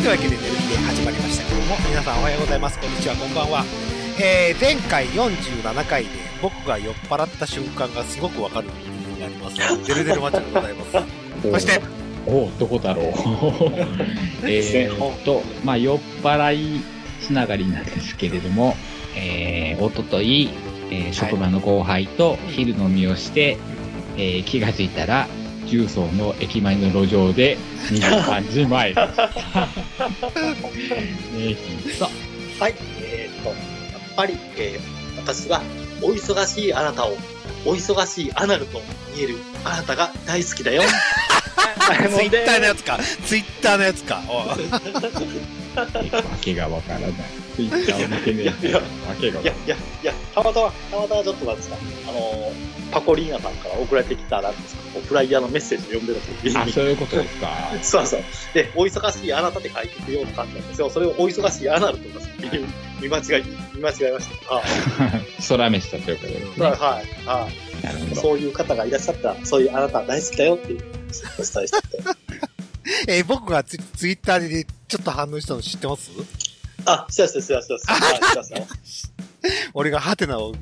はい、というわけで、寝る日で始まりましたけども、皆さんおはようございます。こんにちは、こんばんは。えー、前回47回で、僕が酔っ払った瞬間がすごくわかる部分になります。デルデルマッチでございます。そして、おうどこだろう えーっと、まあ、酔っ払いつながりなんですけれども、えー、おととい、えー職場の後輩と昼飲みをして、えー気がついたら、重曹の駅前の路上で23時前。ねひと、はい、えーっと、やっぱり、えー私は、お忙しいあなたを、お忙しいアナルと見えるあなたが大好きだよ。ツイッターのやつか。ツイッターのやつか。わけがわからない。ツイッターを見てねえいやわけがいや、いや、いや、たまたま、たまたまちょっとなんですか、あのー、パコリーナさんから送られてきた、なんですか、こうフライヤーのメッセージを読んでた時らない。あ、に、そういうことですか。そうそう。で、お忙しいあなたって書いていくような感じなんですよ。それをお忙しいアナルとかっていう見間違い、見間違えました。はい。空飯だということですね。はい、はい。なるほど。そういう方がいらっしゃったら、そういうあなたは大好きだよっていう、お伝えしてて。えー僕がツツイッターでちょっと反応したの知ってます？あ、しました、した、した。はい、した。俺がハテナを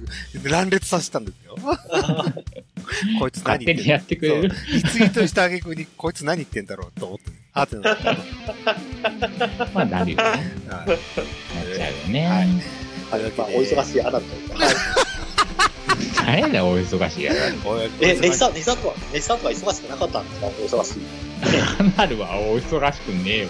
乱列させたんですよ。こいつ何言ってんの？勝手にやってくれるツイートした挙句に、こいつ何言ってんだろうと思って、ハテナ。まあ、なるよね。はいなっちゃうよね。はいはい、まあ、お忙しいアナルというか。はい誰だよ、お忙しいやら。え、ネヒさん、ネヒさんとは、ネヒさんとは忙しくなかったんですか？お忙しい。なるわ、お忙しくねえ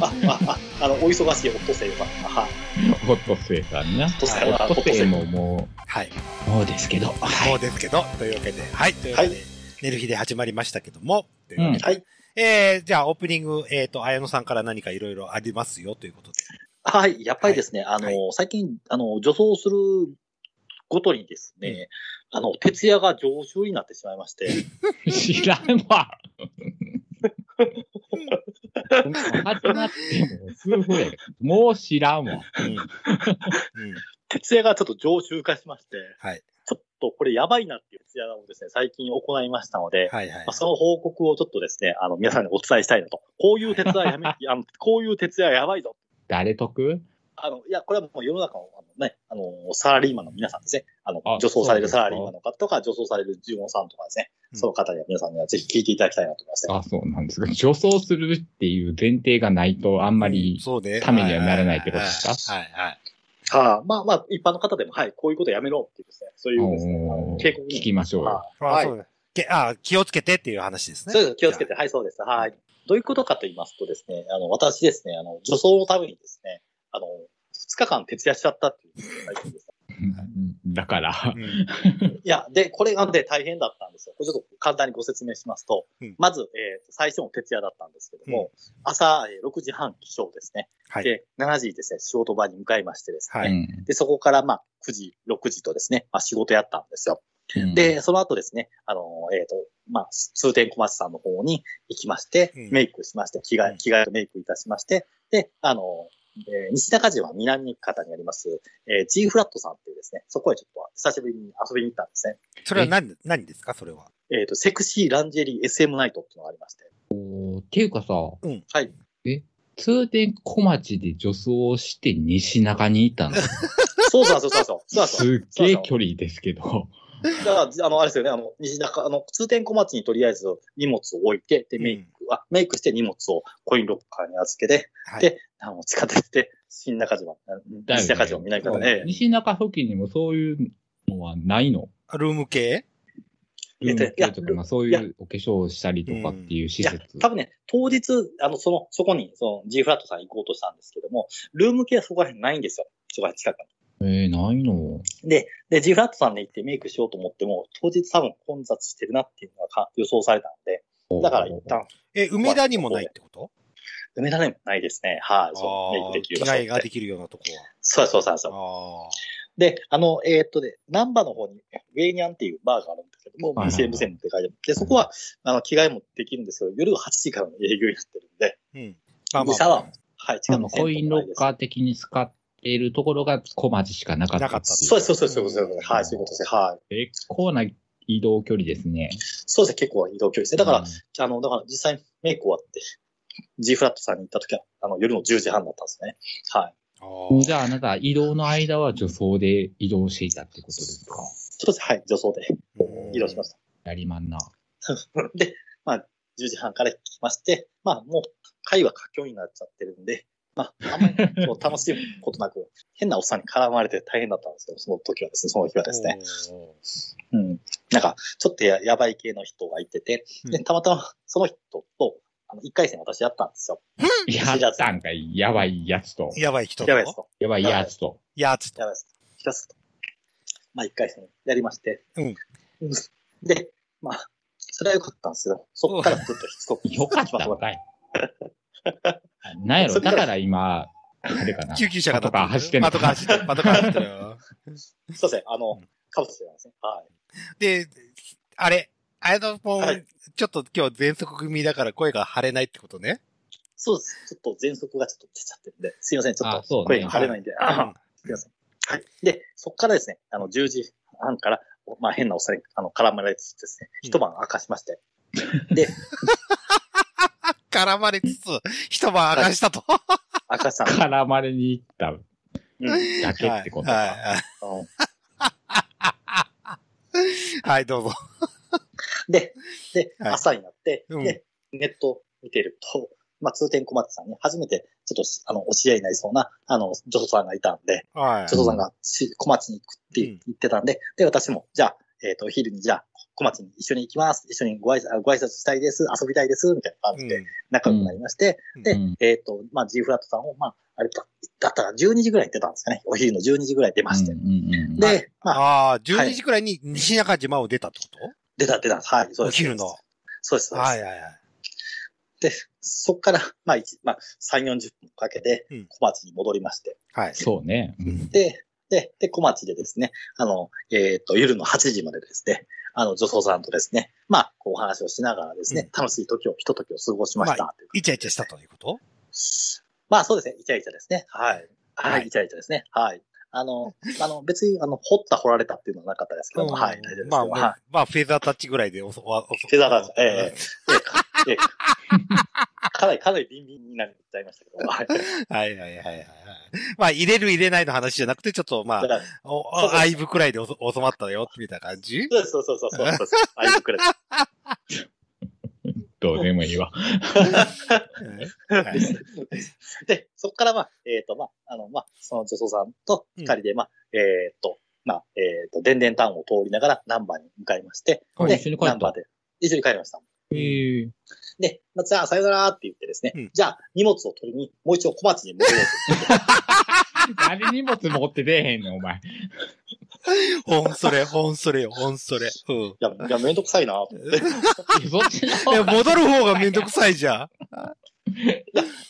わ。あ、あ、あ、あの、お忙しいオットセイさん。はい。ホットセイさんな。オットセイホは、ットセイももはい。う、もうですけど。もはうですけど、というわけで、はい。というわけで、は寝る日で始まりましたけども、というわけで、はい。えー、じゃあオープニング、えっ、と、綾野さんから何かいろいろありますよということで。はい。やっぱりですね、あの、はい最近、あの、女装するごとにですね、あの、徹夜が常習になってしまいまして、い。知らんわ。始まっても数分やけど、もう知らんわ。徹夜がちょっと常習化しまして、はい。ちょっとこれやばいなっていう徹夜をですね、最近行いましたので、はいはいまあ。その報告をちょっとですね、あの、皆さんにお伝えしたいなと。こういう徹夜やめ、あの、こういう徹夜やばいぞ。誰得？あの、いや、これはもう世の中の、あのね、あの、サラリーマンの皆さんですね。あのあ、女装されるサラリーマンの方とか、女装される従業さんとかですね。うんその方には皆さんにはぜひ聞いていただきたいなと思いますね。あ、そうなんですか。女装するっていう前提がないと、あんまり、そうね。ためにはならないってことですか？はいはい。はあ、まあまあ、一般の方でも、はい、こういうことやめろっていうですね、そういうですね、警告に聞きましょうよ。あはい。けあ気をつけてっていう話ですね。そうです。気をつけて。はい、そうです。はい。どういうことかと言いますとですね、あの、私ですね、あの、女装のためにですね、あの、2日間徹夜しちゃったっていう最近です。だからう、ん。いや、で、これがね、大変だったんですよ。これちょっと簡単にご説明しますと、うんまず、えー最初の徹夜だったんですけども、朝、えー6時半起床ですね。はい。で、7時ですね、仕事場に向かいましてですね。はいうんで、そこから、まあ、9時、6時とですね、まあ、仕事やったんですよ。うんで、その後ですね、あの、えっ、と、まあ、通天小町さんの方に行きまして、うんメイクしまして、着替え、着替えとメイクいたしまして、で、あの、えー西中島南方にあります、えー、G フラットさんっていうですね、そこへちょっと久しぶりに遊びに行ったんですね。それは何、何ですか？それは。えっ、と、セクシーランジェリー SM ナイトっていうのがありまして。っていうかさ、はい。通天小町で女装して西中に行ったの？そうそうそうそうそう。そうすっげえ距離ですけど。だから、あの、あれですよね、あの、西中、あの、通天小町にとりあえず荷物を置いて、で、メイク、あ、メイクして荷物をコインロッカーに預けて、はい。であの、地下鉄で新中島、西中島南方で、西中付近にもそういうのはないの？ルーム系？ルーム系とかまあそういうお化粧をしたりとかっていう施いや設。、多分ね、当日、あの、その、そこに、その、G フラットさん行こうとしたんですけども、ルーム系はそこら辺ないんですよ。そこら近くえー、ないの？に。で、で、G フラットさんで行ってメイクしようと思っても、当日多分混雑してるなっていうのがか予想されたので、だから一旦、え、梅田にもないってこと？梅田でもないですね。はい、そう、できる場所って着替えができるようなとこそうそうそうそう。は。あで、あの、えーっとね、南波の方に、ウェイニャンっていうバーがあるんですけども、はいはいはい2000無線って書いてある。で、そこは、あの、着替えもできるんですけど、夜8時からの営業になってるんで、あ。うん。まあまでシャワーあも、はい、あ近くののコインロッカー的に使っているところが小町しかなかったなかったそうそうそうそうです。はい、そういうことですね。はい。結構な移動距離ですね。そうですね、結構移動距離ですね。だから、うんあの、だから実際メイク終わって、G フラットさんに行った時は、あの、夜の10時半だったんですね。はい。じゃああなた、移動の間は女装で移動していたってことですか？そうです。はい。女装で移動しました。やりまんな。で、まあ、10時半から来まして、まあ、もう、会話佳境になっちゃってるんで、まあ、あんまり楽しむことなく、変なおっさんに絡まれて大変だったんですけど、その時はですね、その日はですね。おうん。なんか、ちょっとややばい系の人がいてて、で、うんたまたまその人と、あの、1回戦私やったんですよ。やったんかい、やばいやつとー。やばい人とやばいですと。やばいやつと。やつと。やばいです。一つと。まあ、1回戦やりまして。うんうん。で、まあ、それは良かったんですよ。そっからずっとしつこく。よかったんかい。なんやろ、だから今、あれかな。救急車がパトカー走ってんのパトカー走ってる。パトカー走ってるよ。そうですね。あのうん、かぶせてたんですね。はい。で、あれ、あれのもう、はいちょっと今日全速組だから声が張れないってことね？そうです。ちょっと喘息がちょっと出ちゃってるんで、すいません。ちょっと声が張れないんで。あ すいません。はい。で、そっからですね、あの、10時半から、まあ、変なおっさんに、あの、絡まれつつですね、うん一晩明かしまして。で、絡まれつつ、一晩明かしたと。明かしたん絡まれに行ったうん。だけってことか。はいはいうんはい、どうぞ。で、で、はい朝になって、うんで、ネット見てると、まあ、通天小松さんに初めて、ちょっとし、あの、お知り合いになりそうな、あの、女装さんがいたんで、はい女装さんがし小松に行くって言ってたんで、で、私も、じゃあ、えっ、と、お昼にじゃあ、小松に一緒に行きます。一緒にご挨拶ご挨拶したいです。遊びたいです。みたいな感じで仲良くなりまして、うんで、うんえっ、と、まあ、G フラットさんを、まあ、あれだだったら12時ぐらいに出たんですかね。お昼の12時ぐらい出まして。うんうんうんで、まあ、ああ、12時くらいに西中島を出たってこ出た、出たんです。はい、そうです。お昼の。そうです。とそうです。はいはいはい。で、そっから、まあ、一まあ、3、40分かけてうん、小町に戻りまして。はい。そうね。うんで、で、で、小町でですね、あの、えっ、と、夜の8時までですね、あの、女装さんとですね、まあ、こうお話をしながらですね、楽しい時を、ひと時を過ごしました。というイチャイチャしたということ？まあ、そうですね、イチャイチャですね。はい。は、はいいイチャイチャですね。はい。あの、あの、別に、あの、掘った掘られたっていうのはなかったですけども、はい、大丈夫ですけど。まあ、はいまあ、まあ、フェザータッチぐらいでおそ、おそ、フェザータッチええええええ かなり、かなりビンビンになっちゃいましたけど、はい。はいはいはいはい。まあ、入れる入れないの話じゃなくて、ちょっとまあ、お、そうそうお、愛部くらいでおそ収まったよ、みたいな感じ？そうそうそうそうそうそう。あいつくれ。どうでもいいわ。はいで、そこからまあ、えっ、と、まあ、あの、まあ、その女装さんと二人で、まあ、えっ、と、まあ、えっ、と、電電タウンを通りながらナンバーに向かいまして、で、はい一緒に帰った？ナンバーで、一緒に帰りました。へえ。で、まあ、じゃあ、さよならって言ってですね、うんじゃあ、荷物を取りに、もう一度小町に戻ろうと言って。誰荷物持って出えへんの、お前。ほんそれ、ほんそれよ、ほんそれ。うん。いや、いや、めんどくさいないや戻る方がめんどくさいじゃん。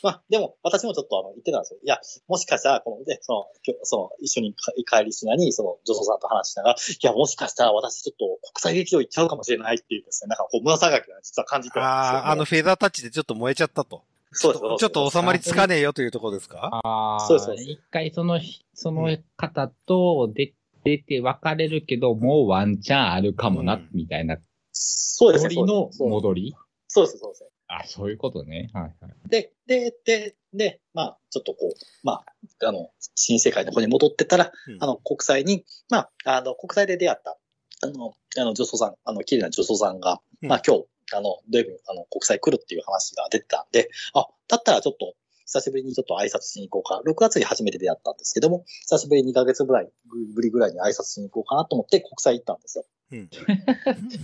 まあ、でも、私もちょっとあの、言ってたんですよ。いや、もしかしたら、この、で、その、今日その、一緒にか帰りしなに、その、女装さんと話しながら、いや、もしかしたら私ちょっと国際劇場行っちゃうかもしれないっていうですね、なんかこう、胸騒ぎが実は感じてたんですよ、ああ、あの、フェザータッチでちょっと燃えちゃったと。そうですちょっと収まりつかねえよというところですか？ああ、そうですそうです一回その日、その方と出出て別れるけど、もうワンチャンあるかもなうん、みたいな、そうですね。鳥の戻り？そうです、そうです。あ、そういうことね。はいはい。で、で、で、で、まあ、ちょっとこう、まあ、あの、新世界の方に戻ってったら、うんあの、国際に、まあ、あの、国際で出会った、あの、あの、女装さん、あの、綺麗な女装さんが、うんまあ、今日、あの、土曜日、あの、国際来るっていう話が出てたんで、あ、だったらちょっと、久しぶりにちょっと挨拶しに行こうか。6月に初めて出会ったんですけども、久しぶりに2ヶ月ぐらい、ぶりぐらいに挨拶しに行こうかなと思って国際行ったんですよ。うん。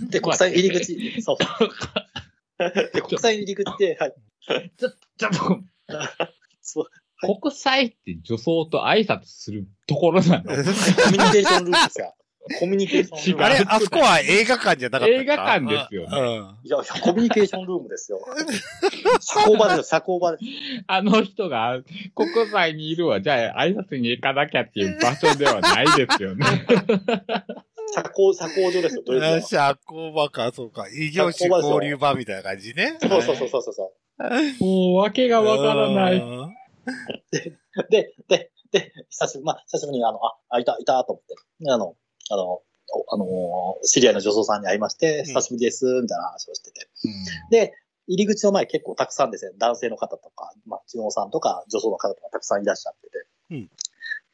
で、国際入り口、そう。で、国際入り口で、はい。ちょっと、そう国際って女装と挨拶するところなの？コミュニケーションルームですよ。コミュニケーションルーム。あれ、あそこは映画館じゃなかったか？映画館ですよねうん。いや、いやコミュニケーションルームですよ。社交場ですよ、社交場です。あの人が国際にいるわ、じゃあ挨拶に行かなきゃっていう場所ではないですよね。社交、社交所ですよ、どういうこあ社交場か、そうか。異業種交流場みたいな感じね。とそうそうそうそうそう。もう訳がわからない。うんで、で、で、久しぶり、まあ、久しぶりに、あの、あ、あいた、いた、と思って、あの、あの、おあの、知り合いの女装さんに会いまして、ん久しぶりです、みたいな話をしてて。で、入り口の前結構たくさんですね、男性の方とか、まあ、地方さんとか女装の方とかたくさんいらっしゃってて。うん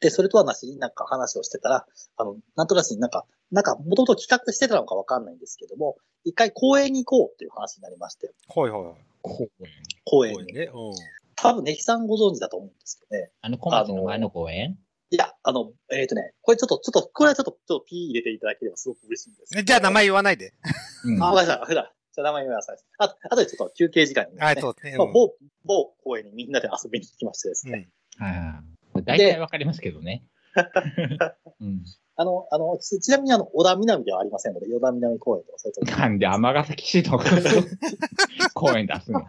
で、それとはなしになんか話をしてたら、あの、なんとなしになんか、なんか、もともと企画してたのかわかんないんですけども、一回公園に行こうっていう話になりまして、はいはいはい。公園。公園ね。うん。多分、ネヒさんご存知だと思うんですけどね。あの、小松の前の公園？いや、あの、えっ、とね、これちょっと、ちょっと、これはちょっと、ちょっと P 入れていただければすごく嬉しいんですけど。じゃあ名前言わないで。うんあ、わかりました。わかりました。じゃあ名前言います。あ、あとでちょっと休憩時間に、ね。はい、そうですね。まあ、某、某公園にみんなで遊びに行きましてですうん。ね。うん。はいはい。大体わかりますけどね。うん。あの、あの、ちちなみにあの、小田南ではありませんので、小田南公園とかそういうとこなんで尼崎市の 公園出すの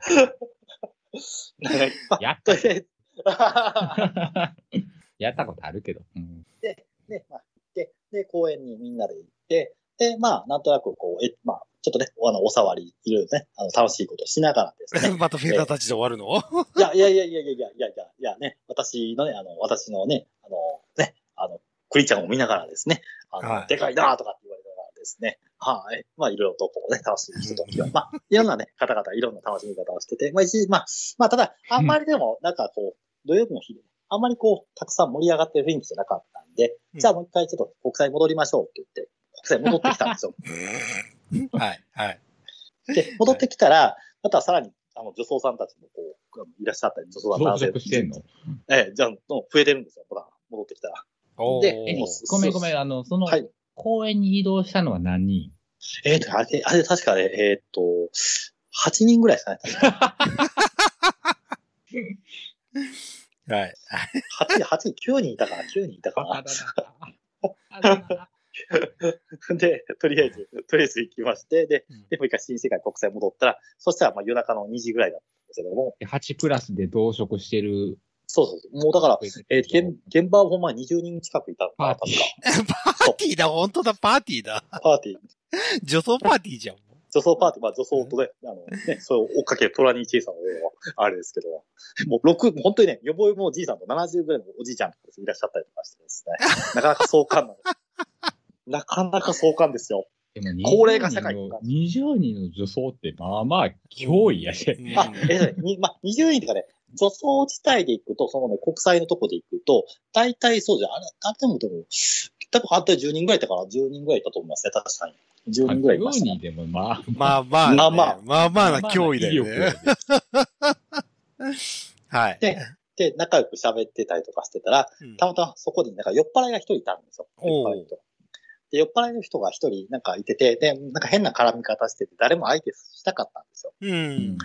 やっとりあえず、やったことあるけど。うん。で、まあ、で、で、公園にみんなで行って、で、まあ、なんとなくこう、え、まあ、ちょっとね、あの、お触り、いろいろね、あの、楽しいことしながらですね。またフィルターたちで終わるの？いや、いやいやいやいやいやいやいやいやね、私のね、あの、私のね、あの、ね、あの、クリちゃんを見ながらですね、あの、はいでかいなとかって言われながらですね、はい。まあ、いろいろとこうね、楽しい人ときは、まあ、いろんなね、方々いろんな楽しみ方をしてて、まあ、一時、まあ、まあ、ただ、あんまりでも、なんかこう、土曜日の日で、あんまりこう、たくさん盛り上がってる雰囲気じゃなかったんで、うんじゃあもう一回ちょっと国際戻りましょうって言って、国際戻ってきたんですよ。はい、はい。で、戻ってきたら、またさらに、あの、女装さんたちもこう、いらっしゃったり、女装さん増男性殖してんの？ええ、じゃあ、増えてるんですよ、ほら、戻ってきたら。でえごめんごめん、あの、そのはい。公園に移動したのは何？人えっ、と、あれ、あれ確かね、えっ、と、8人ぐらいですかね。はい。8人、8人、9人いたかな、9人いたかバな で、とりあえず、とりあえず行きまして、でうん、で、もう一回新世界国際戻ったら、そしたら、まあ夜中の2時ぐらいだったんですけども、8プラスで増殖してる。そうそうもうだから、えー現現場はほんまに20人近くいたのかな、パー確ティーか。パーティーだ、本当だ、パーティーだ。パーティー。女装パーティーじゃん。女装パーティー、まあ女装とね、あのね、それを追っかけるトラニーさんの上は、あれですけど、もう6、もう本当にね、予防もおじいさんと70ぐらいのおじいちゃんとかいらっしゃったりとかしてですね、なかなか壮観なんです。なかなか壮観ですよ。でも高齢化社会20人の20人の女装って、まあまあ、脅威やで。うんあ、えまあ、20人とかね、女装自体で行くと、そのね、国際のとこで行くと、大体そうじゃん。あれ、あでもでも、多分あと10人ぐらいいたから、10人ぐらいいたと思いますね、確かに。10人ぐらいいました、10ね。人でもまあ、まあまあ、まあまあまあまあな脅威だよね。はい。で、で、仲良く喋ってたりとかしてたら、うんたまたまそこになんか酔っ払いが一人いたんですよ。酔っ払いの人。で、酔っ払いの人が一人なんかいてて、で、なんか変な絡み方してて、誰も相手したかったんですよ。う。うんん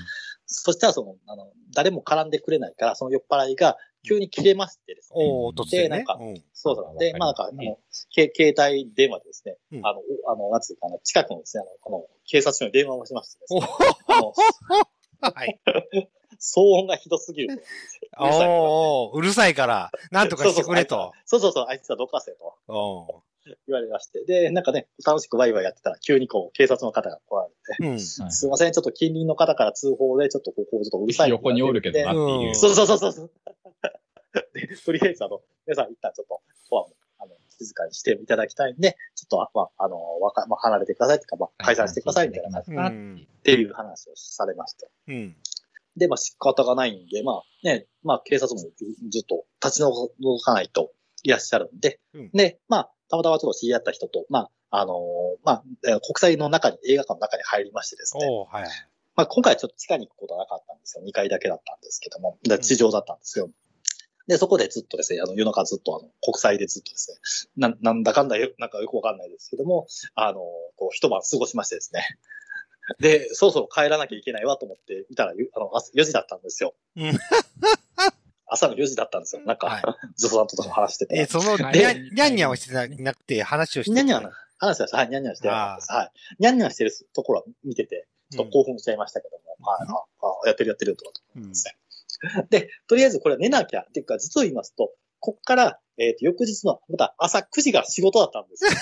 そしたらその、あの、誰も絡んでくれないから、その酔っ払いが急に切れましてですね。おお突然ね。でなんかうんそうそう。で、まあなんか、あの、け携帯電話でですね、うんあの、おあの、なんつうか、あの、近くのですね、あの、この、警察署に電話をしましてですおね、はい。騒音がひどすぎるおおうるさいから、なんとかしてくれと。そうそうそう、あいつはどかせとお 言われまして。で、なんかね、楽しくワイワイやってたら、急にこう、警察の方が来られて、ーうん。はいすいません、ちょっと近隣の方から通報で、ちょっとここ、ちょっとうるさい。横におるけどなっていう。そうそうそうそうそう。で、とりあえず、あの、皆さん一旦ちょっと、ここはもう、あの、静かにしていただきたいんで、ちょっと、あまあ、あの、わか、まあ、離れてくださいっていうか、まあ、解散してくださいみたいな感じうはん。っていう話をされまして。うん。で、まあ仕方がないんで、まあね、まあ警察もずっと立ち退かないといらっしゃるんで、うんで、まあ、たまたまちょっと知り合った人と、まあ、あのーまあ、えー国際の中に、映画館の中に入りましてですね、はい。まあ今回はちょっと地下に行くことはなかったんですよ。2階だけだったんですけども、で地上だったんですよ。で、そこでずっとですね、あの、夜中ずっとあの、国際でずっとですね、ななんだかんだよ、なんかよくわかんないですけども、あの、こう、一晩過ごしましてですね。で、そろそろ帰らなきゃいけないわと思って見たら、ゆあの、朝4時だったんですよ。うん朝の4時だったんですよ。なんか、はい 女装さんとか話してて。え、その、にゃでんにゃんにゃんをしてななくて、話をしてにゃんにゃん、話してました。はい、にゃんにゃんしてす。はい。にゃんにゃんしてるところは見てて、ちょっと興奮しちゃいましたけども、はい、ああ、やってるやってるとかとうん思ってですね。で、とりあえずこれは寝なきゃ、っていうか、実を言いますと、こっから、えっ、と、翌日の、また朝9時が仕事だったんですよ。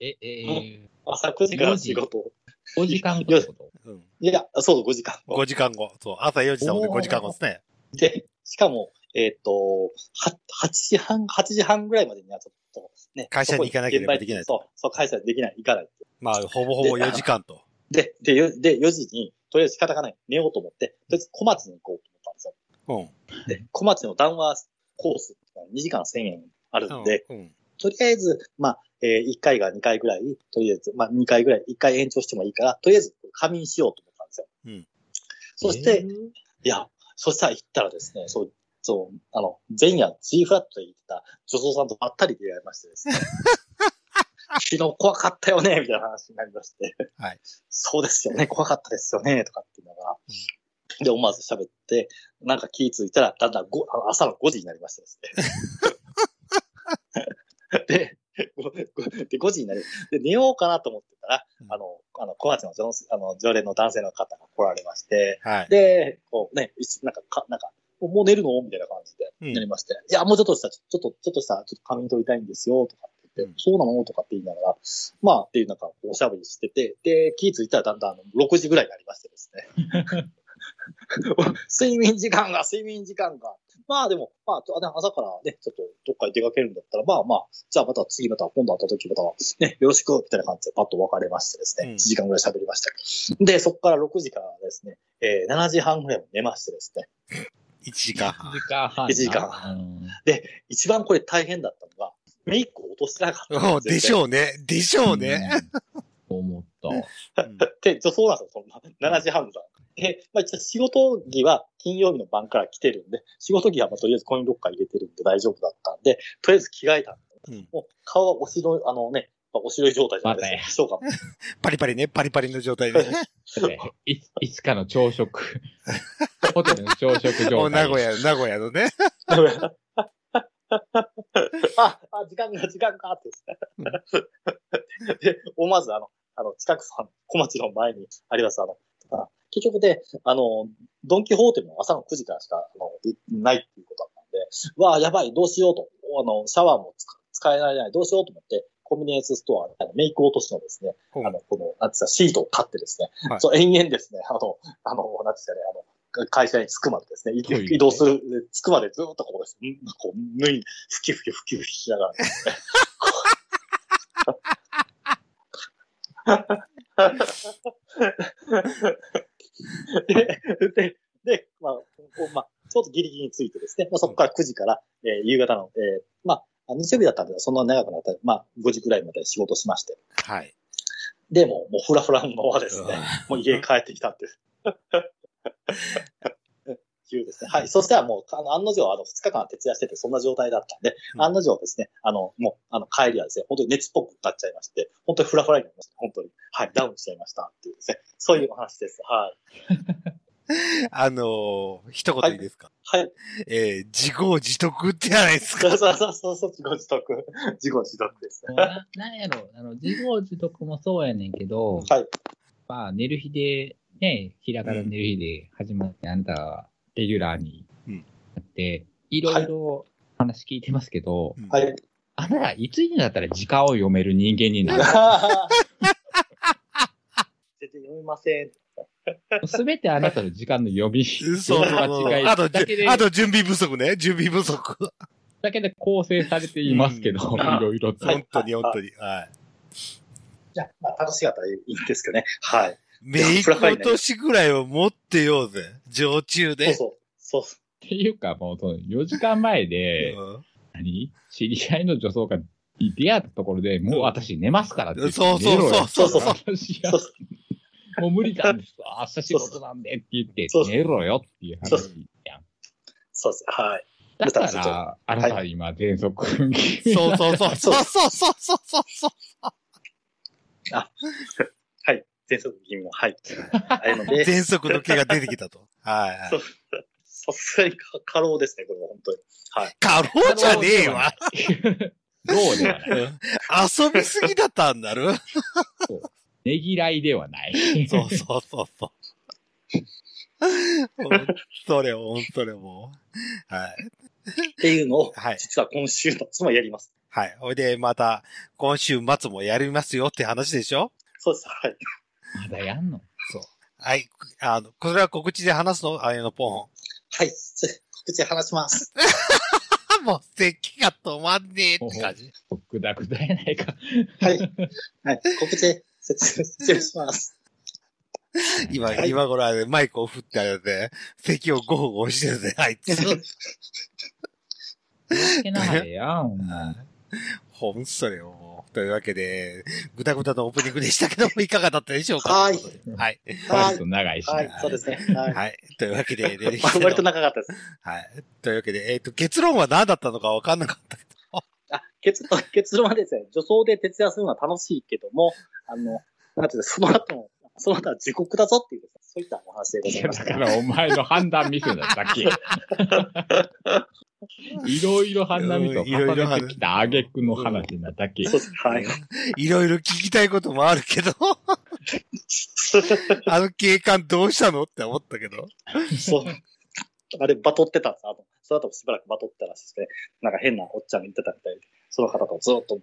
え、え朝9時から仕事。ー、5時間後ってこと？うん。いや、そうそう、5時間後。5時間後。そう、朝4時なのでおー5時間後ですね。で、しかも、えっ、と、は、8時半、8時半ぐらいまでにはちょっとね。会社に行かなければできないそう、そう、会社にできない、行かない。まあ、ほぼほぼ4時間と。で、で、よで、4時に、とりあえず仕方がない。寝ようと思って、とりあえず小町に行こうと思ったんですよ。うん。で、小町の談話コースが2時間1000円あるんで、うん。とりあえず、まあ、えー1回が2回ぐらい、とりあえず、まあ、2回ぐらい、1回延長してもいいから、とりあえず仮眠しようと思ったんですよ。うん。そして、いや、そしたら行ったらですね、そう、そう、あの、前夜 G フラットで行ってた女装さんとばったり出会いましてですね。昨日怖かったよね、みたいな話になりまして。はい。そうですよね、怖かったですよね、とかっていうのが。で、思わず喋って、なんか気ぃついたら、だんだんごあの朝の5時になりましてですね。で、で5時になり、で、寝ようかなと思ってたら、うんあの、あの、小町の常あの常連の男性の方が来られまして、はい。で、こうね、一なんか、か、なんか、もう寝るの？みたいな感じで、うんなりまして、いや、もうちょっとした、ちょっと、ちょっとした、ちょっと仮眠取りたいんですよ、とかって言って、うんそうなの？とかって言いながら、まあ、っていうなんか、おしゃべりしてて、で、気ぃついたらだんだんあの6時ぐらいになりましてですね。睡眠時間が、睡眠時間が。まあでも、まあ、朝からね、ちょっとどっかに出かけるんだったら、まあまあ、じゃあまた次また今度会った時また、ね、よろしく、みたいな感じでパッと別れましてですね、うん1時間ぐらい喋りましたけど。で、そこから6時からですね、えー7時半ぐらいまで寝ましてですね、1時間1半。時間半時間半うん一番これ大変だったのが、メイクを落としてなかったおでしょうね。でしょうね。。うん思った。う んで、女装なんですよ、そんな。7時半だ。で、まあ一応仕事着は金曜日の晩から来てるんで、仕事着はまあとりあえずコインロッカー入れてるんで大丈夫だったんで、とりあえず着替えたんで、うんもう顔はお白い、あのね、まあお白い状態じゃないですか。またや秘書が。パリパリね、パリパリの状態で。いいつかの朝食。ホテルの朝食も状態。う名古屋、名古屋のね。あ、あ、時間が、時間がってで思わずあの、あの、近くさん、小町の前にあります、あの、あ結局で、あの、ドンキホーテも朝の9時からしか、あの、いないっていうことだったんで、うわあ、やばい、どうしようと。あの、シャワーもつか使えられない、どうしようと思って、コンビニエンスストアであのメイク落としのですね、うんあの、この、なんつうか、シートを買ってですね、はいそう、延々ですね、あの、あの、なんつうかね、あの、会社に着くまでですね、移動する、着くまでずっとこうですね、こう、脱い、ふきふきふきふきしながらですね。で、で、で、まあ、こうまあ、ちょっとギリギリについてですね、まあ、そこから9時から、えー夕方の、えーまあ、日曜日だったんで、そんな長くなったら、まあ、5時くらいまで仕事しまして。はい。で、もう、もうフラフラのままですね、もう家に帰ってきたってですね。はい。そしたらもう、あの、案の定、あの、2日間徹夜してて、そんな状態だったんで、うん案の定ですね、あの、もう、あの、帰りはですね、本当に熱っぽくなっちゃいまして、本当にフラフラになりました。本当に。はい。ダウンしちゃいました。っていうですね。そういうお話です。はい。あのー一言いいですか、はい。えー自業自得ってじゃないですか？そうそうそうそう、自己自得。自己自得です。ななんやろ、あの、自業自得もそうやねんけど、はい。まあ、寝る日で、ね、ひらがな寝る日で始まって、あんたはレギュラーにうんなって、いろいろ話聞いてますけど、うんはい。あなたいつになったら時間を読める人間になる？全然読みません。すべてあなたの時間の読み、そう間違いあと、だけで、あと準備不足ね。準備不足。だけで構成されていますけど、うんいろいろと。本当に本当に。はい。じゃあ、まあ、楽しかったらいいんですけどね。はい。メイク落としぐらいは持ってようぜ。常駐そうで。そう。そう。っていうか、もうその4時間前で、うん何？知り合いの女装が出会ったところで、もう私寝ますからって言って。そうそうそう寝ろよそうそう私はそうもう無理なんです。明日仕事なんでって言ってそう、そう寝ろよっていうそう話やん。そうです。はい。だからら、あなたは今、全速そうそうそう。そうそうそうそうそうそう。はい。全速気味の、はい。あれので、全速の毛が出てきたと。はいはいそう。さすがにか過労ですね、これは本当に。はい。過労じゃねえわ。どうではない。遊びすぎだったんだろねぎらいではない。そうそうそうそう。それ、ほんそれもう。はい。っていうのを、はい。実は今週末もやります。はい。ほいで、また、今週末もやりますよって話でしょ？そうです。はい。まだやんの？そう。はい。あの、これは告知で話すの？あれのポン。はい。つ告知話します。あ、もう、咳が止まんねえって感じ。ぐだぐだやないか。はい。はい。告知説説明します。今、はい今頃あれ、マイクを振ってあれで、席をゴーゴーしてるぜ、あいつ。けないやん、お前。ほんそれを。というわけで、ぐだぐだのオープニングでしたけども、いかがだったでしょうか？はいはい。割と長いしな。はい、そうですね。はい。はい。というわけで、ね割と長かったです。はい。というわけで、えっ、と、結論は何だったのかわかんなかったけど。あ、結論、結論はですね、女装で徹夜するのは楽しいけども、あの、なんていうの、その後の、その後は地獄だぞっていうそういったお話でございました。だからお前の判断ミスなだけ。いろいろ判断ミスを重ねてきた挙句の話なだけ。はい。いろいろ聞きたいこともあるけど、あの警官どうしたのって思ったけど。そう。あれ、バトってたんです。あの、その後もしばらくバトってたらしいですね。なんか変なおっちゃんが言ってたみたいで、その方とずっと、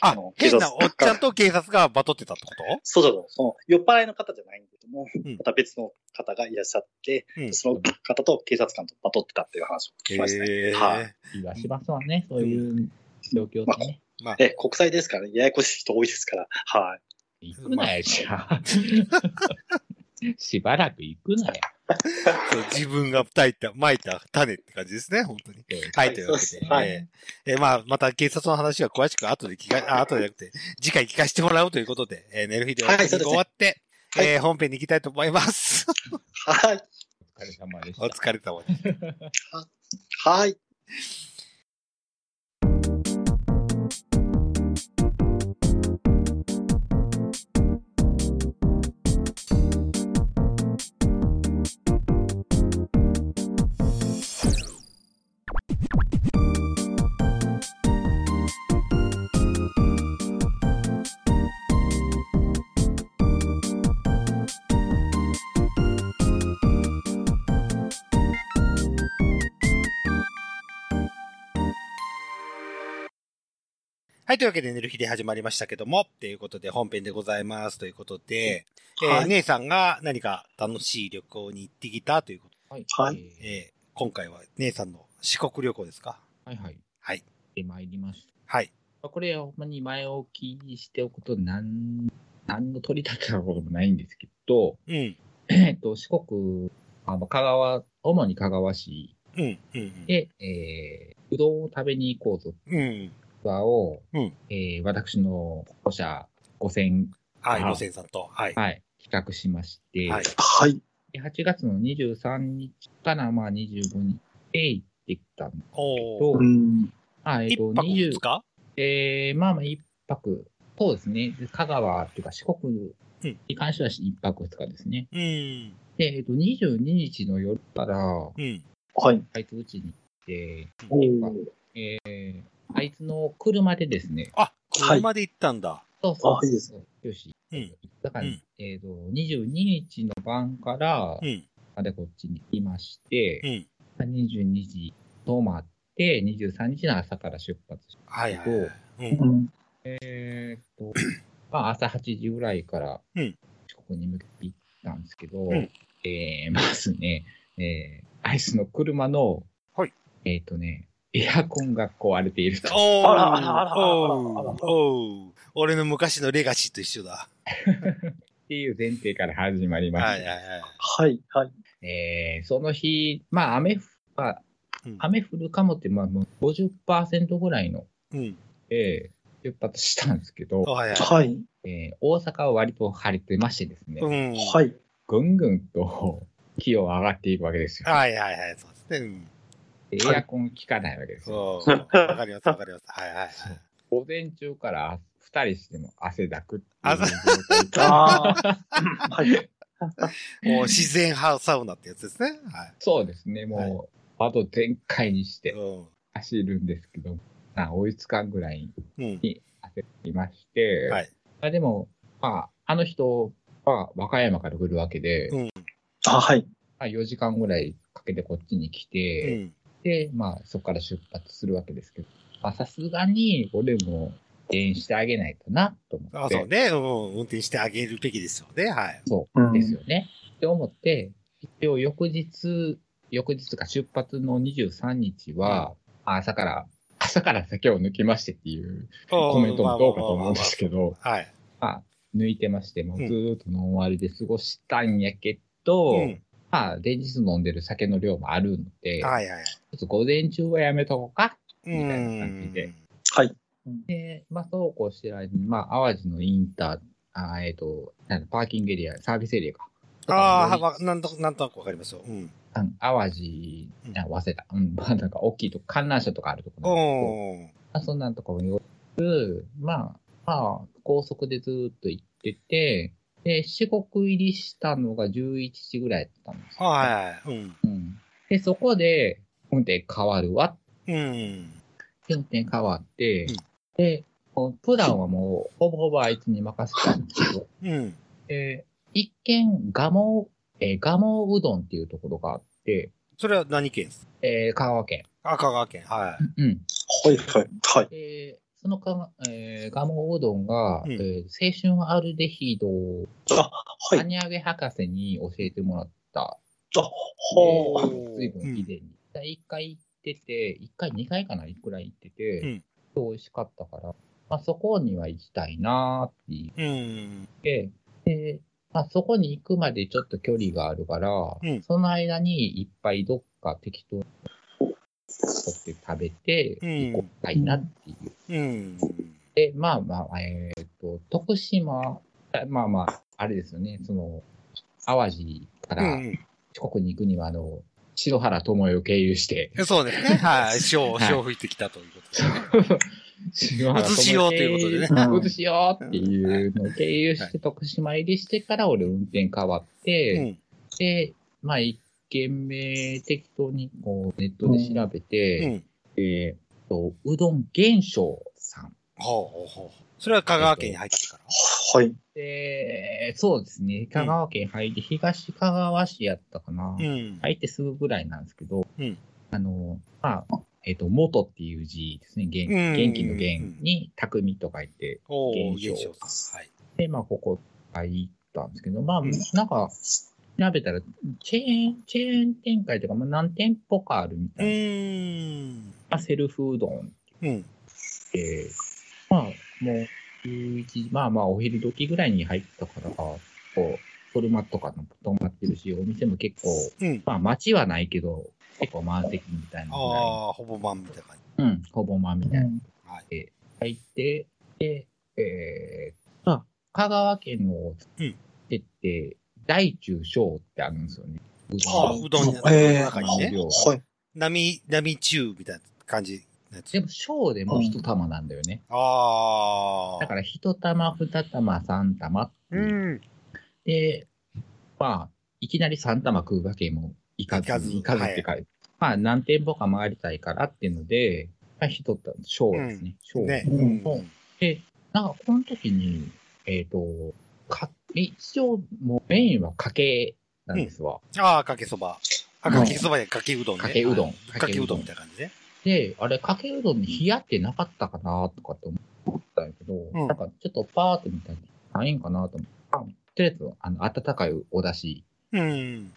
あの、変なおっちゃんと。と警察がバトってたってこと？そうそうそう。その、酔っ払いの方じゃないんだけども、うんまた別の方がいらっしゃって、うんその方と警察官とバトってたっていう話を聞きましたね。はい。気がしますわね、そういう状況ってね。まあ、え、国際ですからね、ややこしい人多いですから、はい。行くなよ、じゃあ。しばらく行くなよ。そう自分が炊いた、撒いた種って感じですね、本当に。はい、というわけで。はいえーえーまあ、また警察の話は詳しく後で聞か、あ、後でなくて、次回聞かせてもらうということで、えー、寝る日ではいそうですね終わって、はいえー本編に行きたいと思います。はい。お疲れ様でしたお。疲れ様です。はい。はい、というわけで寝る日で始まりましたけども、ということで本編でございますということで、えーはい姉さんが何か楽しい旅行に行ってきたということはい。はいで、えー今回は姉さんの四国旅行ですか？はいはい。はい。で、参りました。はい。これはほんまに前置きしておくと、なん、なんの取り立てたこともないんですけど、うん。えっと、四国、あの、香川、主に香川市うん。うん。で、えー、うどんを食べに行こうぞうん。ーを、うんえー、私の保者5000、はい、あ路線さんと。はい。はい、企画しまして、はい。はい。で8月の23日から、まあ、25日へ行ってきたんですおとー。ん。あ、えっ、一と、泊二20日？えー、まあまあ一泊。そうですね。で香川っていうか四国うんに関しては一泊二日ですね。うん。で、えっ、と、22日の夜から、うん。はい。あいつうちに行って、えー、あいつの車でですね、あ、はい車で行ったんだ。そうそうあいいですよし。うんだから、うんえっ、と、22日の晩からう、ん。あれこっちに来ましてう、ん。22時泊まって、23日の朝から出発して、はいはいはい。うん。うん。えっ、と、まあ朝8時ぐらいからうん四国に向けて行ったんですけど、んえー、まずね、えー、アイスの車の、はいえっ、とね、エアコンが壊れていると。おー。あらあらあらおー。おー。俺の昔のレガシーと一緒だ。っていう前提から始まりました。はいはいはい。はい。はい。えー、その日、まあ雨ふ、まあうん雨降るかもって、まあもう50%ぐらいの、うん。えー出発したんですけど、はいはい。はい。えー大阪は割と晴れてましてですね、うん。はい。ぐんぐんと気温上がっていくわけですよ。はいはいはい。そうですね。うん。でエアコン効かないわけですよ。そう。わかりますわかります。はいはいはい。午前中から二人しても汗だくっていうあ状態。もう自然派サウナってやつですね。はい。そうですね、もう、パド全開にしてう走るんですけど、あ追いつかんぐらいん。うん。に焦りまして、はい。まあでも、まあ、あの人は和歌山から来るわけで、うん。あはい。まあ、4時間ぐらいかけてこっちに来うて、ん。で、まあ、そこから出発するわけですけど、まあ、さすがに、俺も、援してあげないとな、と思あ、って。そうね。うん。運転してあげるべきですよね。はい。そううんですよね。って思って、一応翌日、翌日か出発の23日は、朝から、朝から酒を抜きましてっていうコメントもどうかと思うんですけど、はい。まあ、抜いてまして、もううんずーっとノンアルで過ごしたんやけど、うん。まあ、連日飲んでる酒の量もあるので、はいはい。ちょっと午前中はやめとこうか。うみたいな感じでん。はい。で、まあ、そうこうしてる間に、まあ、淡路のインター、あえっ、と、なんだパーキングエリア、サービスエリアか。ああ、なんとなんとなくわかりますよ。うん。あの淡路、あ早稲田、うん、まあ、なんか大きいとこ、観覧車とかあるところなんですけどおー。まあ、そんなところによく、まあ、まあ、高速でずーっと行ってて、で、四国入りしたのが11時ぐらいだったんですよ。はいはい。うん。うん。で、そこで、運転変わるわ。うん。運転変わって、うんで、もうプランはもう、ほぼほぼあいつに任せたんですけど、うん。で、一見、ガモ、えーガモうどんっていうところがあって、それは何県です？えー香川県。あ、香川県。はい。うん。はい、はい、はい。で、そのか、えーガモうどんが、うんえー青春アルデヒードを、あ、はい。アニャゲ博士に教えてもらった、あ、えほう。ー随分以前に。一回行ってて、一回二回かな、いくらい行ってて、うん美味しかったから、まあ、そこには行きたいなーって言っうん。て、で、まあ、そこに行くまでちょっと距離があるから、うんその間にいっぱいどっか適当に取って食べて、うん行こうたいなっていう。うん。で、まあまあ、えっ、と、徳島、まあまあ、あれですよね、その、淡路からうん。四国に行くには、あの、篠原智恵を経由して、そうですね。はい。潮、はい潮吹いてきたということでね。しようということでねうん移しようっていうのを経由して徳島入りしてから俺運転変わって、うん。で、まあ一軒目適当にこうネットで調べうて、ん。えーと、うどん現象さん。ほうほうほう。それは香川県に入ってきたから？はい。で、そうですね、香川県入って東香川市やったかな。うん。入ってすぐぐらいなんですけど、うんあの、まあ、えっ、と、元っていう字ですね。元うん元気の元に、匠と書いて、おー、現象現象さん。はい。で、まあ、ここ入ったんですけど、まあ、なんか、調べたら、チェーン、チェーン展開とか、まあ、何店舗かあるみうたいな。ーん。まあ、セルフうどんうん。で、まあ、もう、11時、まあまあ、お昼時ぐらいに入ったから、こう、車とかも止まってるし、お店も結構、うん。まあ、街はないけど、結構満席みたいな。ああ、ほぼ満みたいな感うん、ほぼ満みたいな。じ。はい。入って、で、えー、まあ、香川県の、うんでって、大中小ってあるんですよね。うああ、うどんのえー中にね。量はい。波、波中みたいな感じのやつ。でも小でも一玉なんだよね。ああ。だから一玉、二玉、三玉っていううん。で、まあ、いきなり三玉食うわけもいかず、いかずいかずってか、まあ何店舗か回りたいからっていうので、まあ一玉、小ですね。小、ね。うんうんで、なんかこの時に、えっ、と、か、一応もうメインはかけなんですわ。ああ、かけそば。あ、かけそばやかけうどんね。かけうどんはいかけうどんみたいな感じね。で、あれ、かけうどんに冷やってなかったかなとかって思ったんやけど、うんなんかちょっとパーって見たら、ないんかなと思って、あとりあえず、あの、温かいお出汁うん。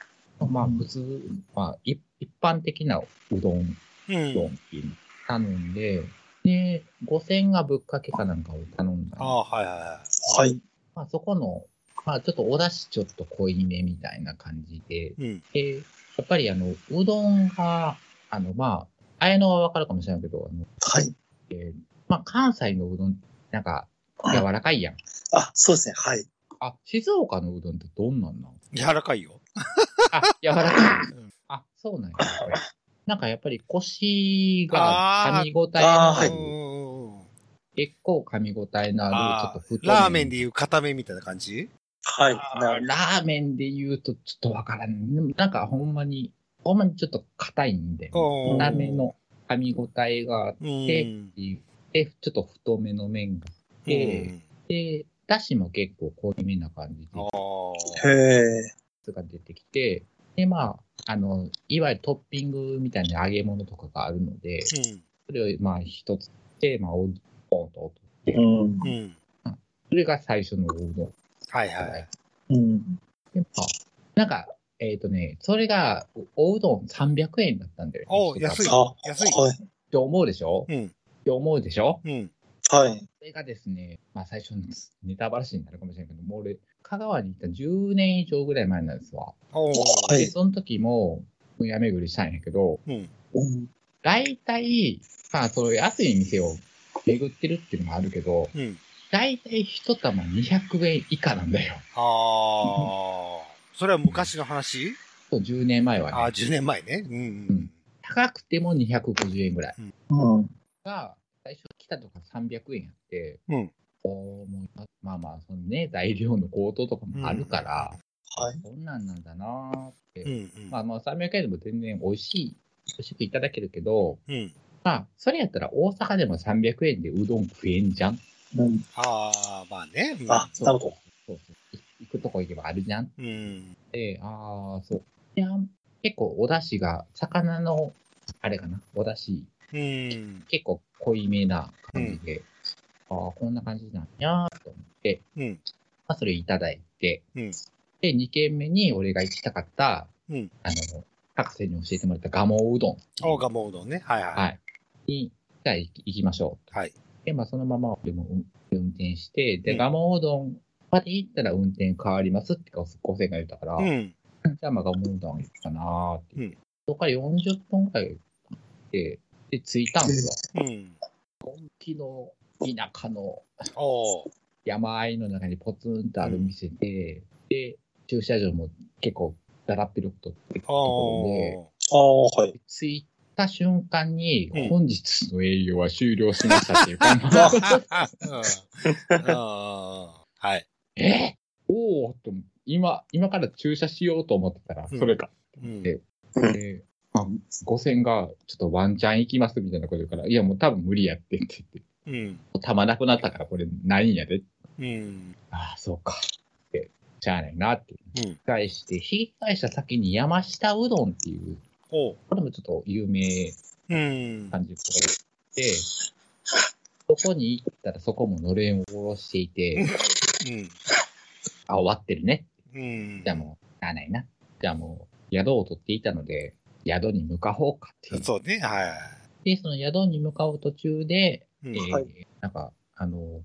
まあ、普通、まあ、一一般的なうどん、ううん。どんっていうの頼んで、で、5000がぶっかけかなんかを頼んだああ、はいはいははい。まあ、そこの、まあ、ちょっとお出汁ちょっと濃いめみたいな感じで、い。うん。で、やっぱりあの、うどんが、あの、まあ、あやのはわかるかもしれないけど、あの、はい。えーまあ、関西のうどん、なんか、柔らかいやん。あ、そうですね。はい。あ、静岡のうどんってどんなんなん？柔らかいよ。あ、柔らかい。うんあ、そうなんや。やっぱりなんかやっぱり腰が噛み応えのあ結構噛み応えのある、あちょっと太ーラーメンでいう固めみたいな感じ？はい。ラーメンで言うとちょっとわからん。なんかほんまに、ほんまにちょっと硬いんで、硬めの噛み応えがあっうん。て、で、ちょっと太めの麺があって、で、だしも結構濃いめな感じで、あへえ。が出てきて、で、まあ、あの、いわゆるトッピングみたいな揚げ物とかがあるので、ーそれをまあ一つで、まあ、おポンと落として、うん。うん。うん。それが最初のうどん。はいはい。うん。でまあ、なんか、えっ、とね、それが、おうどん300円だったんだよね。お安いあ、安いはい。って思うでしょ？うん。って思うでしょ？うん。はい。それがですね、まあ最初のネタバラシになるかもしれないけど、もう俺、香川に行った10年以上ぐらい前なんですわ。おーはいで、その時も、もや巡りしたんやけど、うん。うん。大体、まあ、その安い店を巡ってるっていうのもあるけど、うん。大体一玉200円以下なんだよ。ああ。それは昔の話？そう10年前はああ、ね。10年前ね。うんうん。高くても250円ぐらい。うん。が、最初来たとか300円やって、うんおーもうまあまあ、そのね、材料の高騰とかもあるから、はい。こんなんなんだなーって。うんうん。まあまあ、300円でも全然美味しい、美味しくいただけるけど、うん。まあ、それやったら大阪でも300円でうどん食えんじゃん。うん。ああ、まあね。うんあ、なるほど。そうそう行くとこ行けばあるじゃん。うん。で、ああ、そう。いや、結構お出汁が、魚の、あれかな、お出汁、うん。結構濃いめな感じで、ああ、こんな感じなんやーと思って、うん。まあ、それいただいて、うんで、2軒目に俺が行きたかった、うんあの、博士に教えてもらったガモうどん。おがもうどんね。はいはい。はい。に、じゃあ行きましょう。はい。で、まあ、そのまま俺も運運転して、で、うんガモうどんまで行ったら運転変わりますって高専が言ったから、うん。じゃあ、まあ、ガモうどん行くかなーって。うんそこから40分くらいで、で、着いたんですよ。うん。本気の田舎の山あいの中にポツンとある店で、で、駐車場も結構だらっ広くとってところで、おああ、はい。着いた瞬間に、うん本日の営業は終了しましたっていう看板ー。うん。はい。え？おおと今、今から駐車しようと思ってたら、うんそれか。うんでで、まあ、5000が、ちょっとワンチャン行きますみたいなこと言うから、いや、もう多分無理やってって言って、うん。たまなくなったからこれないんやで。うん。ああ、そうか。って、しゃあないなって。うん引き返して、引き返した先に山下うどんっていう。これもちょっと有名うん。感じのところで、そこに行ったらそこものれんを下ろしていて、うん。あ、終わってるね。うん。じゃあもう、しゃあないな。じゃあもう、宿を取っていたので、宿に向かおうかっていう。そうね。はい。で、その宿に向かう途中で、うんえーはいなんか、あの、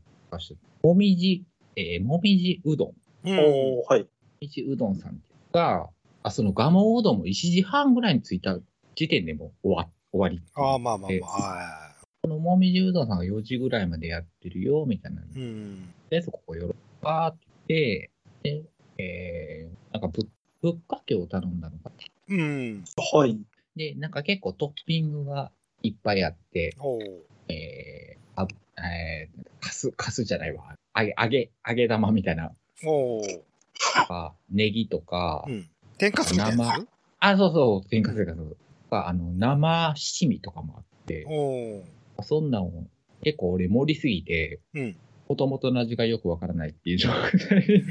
もみじ、えーもみじうどん。おーはい。みじうどんさんが、あ、そのガモうどんも1時半ぐらいに着いた時点でもう終わ終わり。ああ、まあまあでまあ。はこのもみじうどんさんが4時ぐらいまでやってるよ、みたいな。い。うん。で、そこ寄ろうかって言って、で、えー、なんかぶぶっかけを頼んだのか。うん。はい。で、なんか結構トッピングがいっぱいあって、おう。えー、あ、えー、かす、かすじゃないわ。揚げ、揚げ、揚げ玉みたいな、おう。とか、ネギとか、うん。天かすみたいなやつあ、そうそう、天かすがそう。あの、生七味とかもあって。そんなんを結構俺盛りすぎて、うん。もともとの味がよくわからないっていう状態に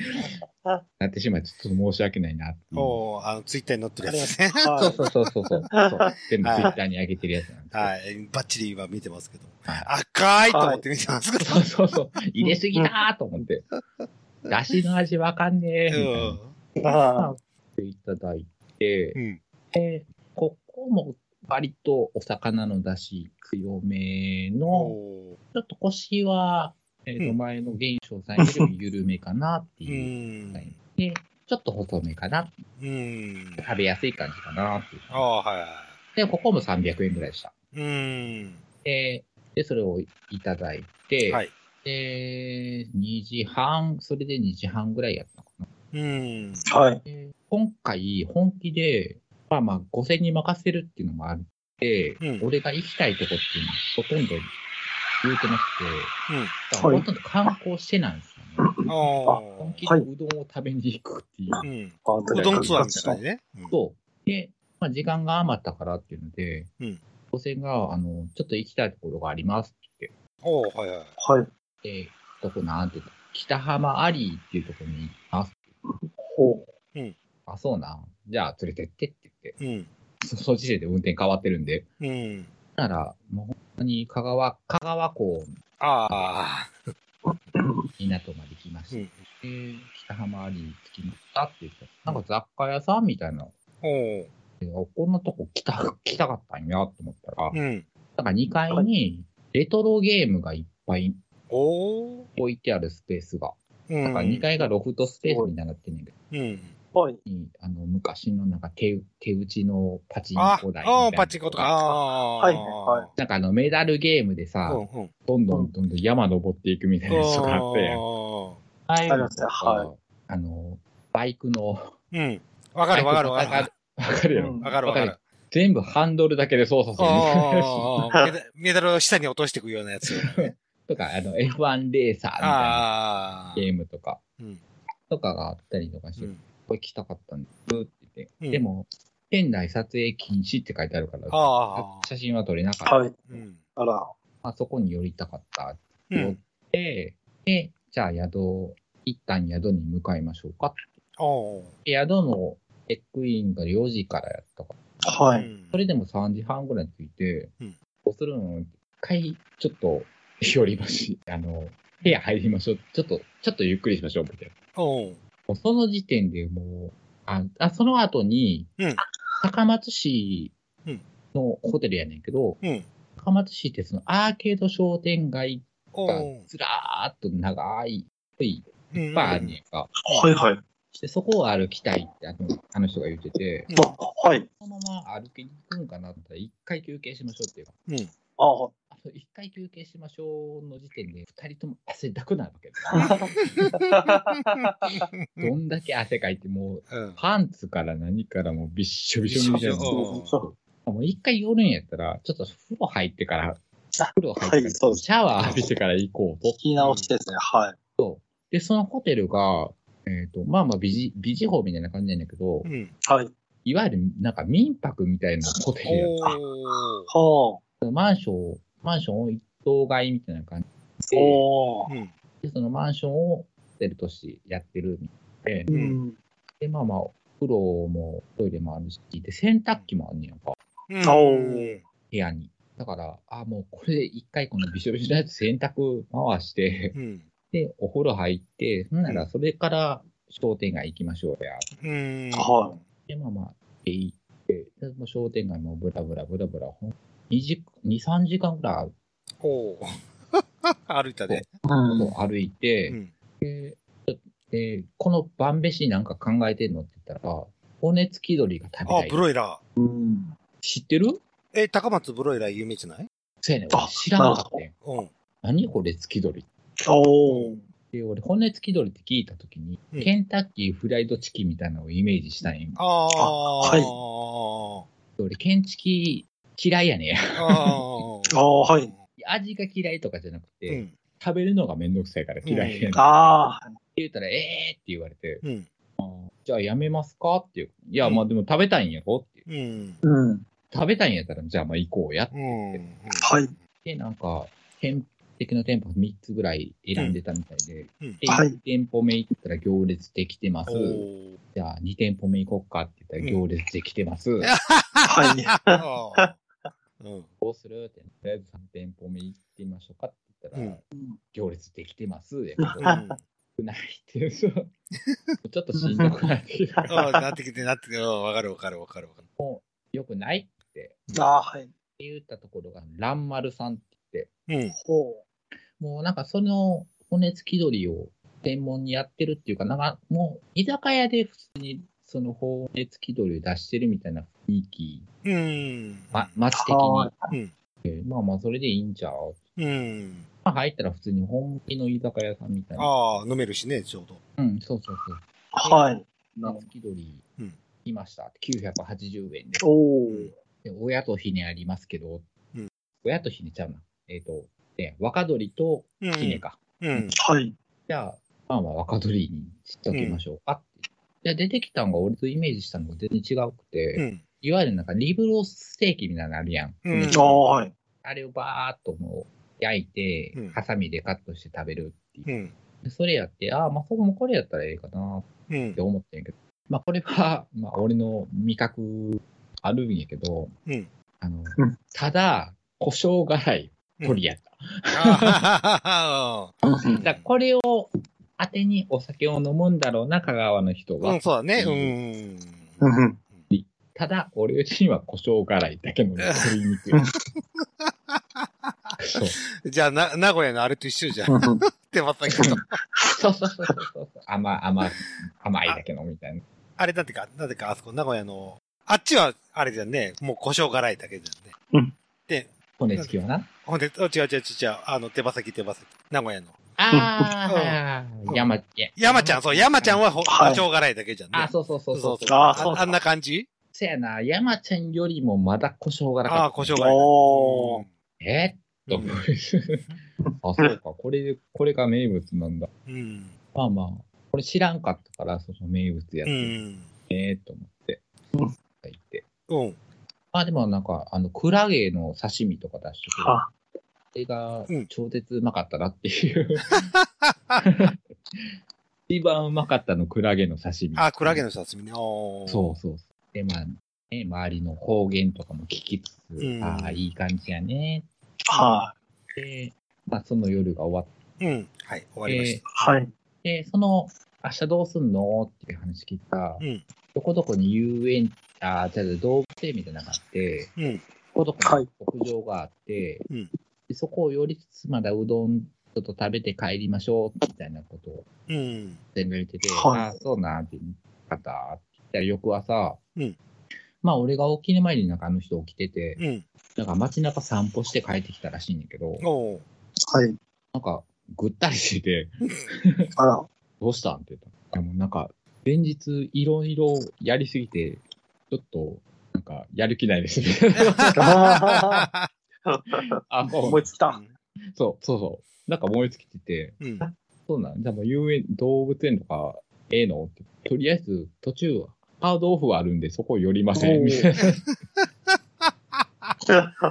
なってしまい、ちょっと申し訳ないなって。おう。あの、ツイッターに載ってるやつね。そうはそうそうそうそう。そう全部ツイッターに上げてるやつなんで。はい。バッチリ今見てますけど。はい赤いと思って見てますけど。そうそうそう。入れすぎだーと思って。だしの味わかんねえ、みたいな。い。あっていただいて、うん。で、ここも割とお魚の出汁強めの。ちょっと腰は、えっ、と、うん前の現象さんよりも緩めかなってういう。ん。はいで、ちょっと細めかな。うん。食べやすい感じかなっていう。ああ、はいはで、ここも300円ぐらいでした。い。うん。で、で、それをいただいて、はい。で、2時半、それで2時半ぐらいやった。うん。はい。で今回、本気で、まあまあ、5000に任せるっていうのもあって、うん俺が行きたいとこっていうのはほとんど言うてなくて、うん。だからほとんど観光してないんですよね。あ本気ではいうどんを食べに行くっていう。あ。うん。あうどんツアーみたいなね。うんそう。で、まあ、時間が余ったからっていうので、うん5000が、あの、ちょっと行きたいところがありますっておう、はいはい。はい。言って、どこなんて言ったら北浜アリーっていうところに行きます。ほあ、そうなん。じゃあ連れてってって言って、うん。そ その時点で運転変わってるんで、うん。なら、もう本当に香川、香川港ああ。港まで来まして、うん。で北浜アリー着きましたって言って、なんか雑貨屋さんみたいな、こんなとこ来た、来たかったんやと思ったら、うん。なんか2階にレトロゲームがいっぱい。置いてあるスペースが。うん。だから2階がロフトスペースみたいになってんねんけど、うん。はい。あの、昔のなんか手、手打ちのパチンあコ台みたいなあー、パチンコとか。ああ。はいはなんかあの、メダルゲームでさ、うんうん。どんどんどんどん山登っていくみたいなやつがあったやん。ああいあはか、あの、バイクの、うん。わかるわかるわかる。わかるわかるわかる。全部ハンドルだけで操作する。メダメダルを下に落としていくようなやつ。つとか、あの、F1 レーサーみたいな。ゲームとか、うん。とかがあったりとかして、うんこれ来たかったんですって言って、うんでも、店内撮影禁止って書いてあるから、ああ。写真は撮れなかった。はい。うん。あら。あそこに寄りたかったうん。って、で、じゃあ宿、一旦宿に向かいましょうか。宿のチェックインが4時からやったから、はい。うんそれでも3時半ぐらいに着いて、うんどうするの？一回、ちょっと、寄りまし、あの、部屋入りましょう。ちょっと、ちょっとゆっくりしましょう、みたいな。おその時点でもう、あ、あその後に、うん高松市うんのホテルやねんけど、うん。高松市ってそのアーケード商店街がずらーっと長い、いうんいっぱいあるねんか。はいはい。で、そこを歩きたいってあのあの人が言ってて、あはい。そのまま歩きに行くんかなって言ったら、一回休憩しましょうっていうか、うん。あはいあの一回休憩しましょうの時点で、二人とも汗だくなるわけ どんだけ汗かいて、もう、うん。パンツから何からもうびっしょびしょみたいな。もう一回寄るんやったら、ちょっと風呂入ってから、あ風呂入ってから、はいそうですシャワー浴びてから行こうと。聞き直しですね。はい。で、そのホテルが、えっ、と、まあまあビジ、ビジホみたいな感じなんだけど、うん。はい。いわゆるなんか民泊みたいなホテルやっおはた。マンション、マンションを一棟買いみたいな感じあ。で。でそのマンションをホテルとしてやってるみたいで、うん。で、まあまあ、風呂もトイレもあるし、で、洗濯機もあんねやんか、うん。部屋に。だから、あ、もうこれで一回このびしょびしょのやつ洗濯回して、うん。で、お風呂入って、ほんならそれから商店街行きましょうや。うん。はで、まあまあ、で行って、でもう商店街もブラブラブラブラ、ほん2時、2、3時間ぐらいおー 歩いたで。い。うん。歩いて、うん。で、この晩飯なんか考えてんのって言ったら、骨付き鳥が食べあたい。、ブロイラうん。知ってる？ー。え、高松ブロイラー有名じゃない？そうやねん。あ知らなかったよ。うん。何骨付き鳥？おー。で、俺、骨付き鳥って聞いたときに、うんケンタッキーフライドチキンみたいなのをイメージしたんよ。ああ。はい俺、ケンチキ嫌いやねん。あああ、はい。味が嫌いとかじゃなくうて、ん。食べるのがめんどくさいから嫌いやねん。ってああ。言ったら、えーって言われて、うん。じゃあやめますかっていう。いや、うんまあでも食べたいんやろっていう。うん。うん。食べたいんやったら、じゃあまあ行こうや。うん。はい。で、なんか、店的な店舗3つぐらい選んでたみたいで、うん。で、はい1店舗目行ったら行列できてます。じゃあ2店舗目行こうかって言ったら行列できてます。はい。うん。どうする？って、とりあえず3店舗目行ってみましょうかって言ったら、うん行列できてます。やけど、うん。少ないっていう、ちょっとしんどくなってきた。ああ、なってきて、なってきて、うんわかるわかるわかるわかる。よくないってああ、はい。言ったところが、蘭丸さんって言って、うん。ほもうなんかその骨付き鳥を専門にやってるっていうか、なんかもう居酒屋で普通にその骨付き鳥を出してるみたいな雰囲気、うん。ま、街的はに。うん。えまあまあそれでいいんちゃう？うん。まあ入ったら普通に本気の居酒屋さんみたいな。ああ、飲めるしね、ちょうど。うん、そうそうそう。う。はい。骨付き鳥うん来ましたって980円で。おー。で親とひねありますけど、うん親とひねちゃうな。えっ、と、ね、若鳥とうん。ひねか。うん。はい。じゃあ、まあまあ若鳥にしときましょうかって。で出てきたのが俺とイメージしたのが全然違くて、うん。いわゆるなんかリブロステーキみたいなのあるやん。うんあい。あれをバーっともう焼いてうん、ハサミでカットして食べるっていう。うん。でそれやって、ああ、まあそこもこれやったらええかなうんって。思ってんやけど、まあこれは、まあ俺の味覚あるんやけど、うん。あの、うんただ、胡椒辛い鳥やった。あ だからこれを当てにお酒を飲むんだろうな、香川の人あ。うは。ん、そうだね。うん。うん。ただ、俺うちには胡椒辛いだけの鶏肉。そう。じゃあ、な、名古屋のあれと一緒じゃん。手羽先と。そうそうそうそうそう。甘、甘、甘いだけのみたいな。あれなんてか、なんてか、あそこ、名古屋の、あっちは、あれじゃんね、もう胡椒辛いだけじゃんね。うんで、骨付きはな？ほんで、あ違う違う違う違う、あの、手羽先手羽先。名古屋の。ああ、はいはいはい。山、ちゃん、そう、山ちゃんは胡椒辛いだけじゃんね。あ、そうそうそうそう。あそうああんな感じ？そやな、山ちゃんよりもまだ胡椒がなかった。ああ、胡椒辛い。おー。えー、と。あ、そうか。これで、これが名物なんだ。うん。まあまあ、これ知らんかったから、その名物やつ。うん。ええと思って。うん書いて。うん。まあでもなんか、あの、クラゲの刺身とか出してくる。はそれがうん超絶うまかったなっていう。一番うまかったのクラゲの刺身。あ、クラゲの刺身ね。そうそうそう。で、まあ、ね、周りの方言とかも聞きつつ、うんああ、いい感じやね。はで、まあ、その夜が終わっうん。はい、終わりましい。はい。て、その、明日どうすんのっていう話聞いたら、うんどこどこに遊園、あ、じゃあ動物園みたいなのがあって、た。うん。どこどこにはい屋上があって、うんでそこを寄りつつまだうどんちょっと食べて帰りましょう、みたいなことをうん。全部言ってて、はいあ、そうなんって言ったたら翌朝、うんまあ俺が起きる前になんかあの人起きてて、うん。なんか街中散歩して帰ってきたらしいんだけど、はい。なんかぐったりしてて、あら。どうしたんって言ったの。でもなんか、前日いろいろやりすぎて、ちょっと、なんか、やる気ないですね。あ あ、そう思いつきた。そう、そうそう。なんか思いつきてて、うん。そうなんじゃあもう遊園、動物園とか、ええの？って。とりあえず、途中、ハードオフはあるんで、そこ寄りません。おーみたいな。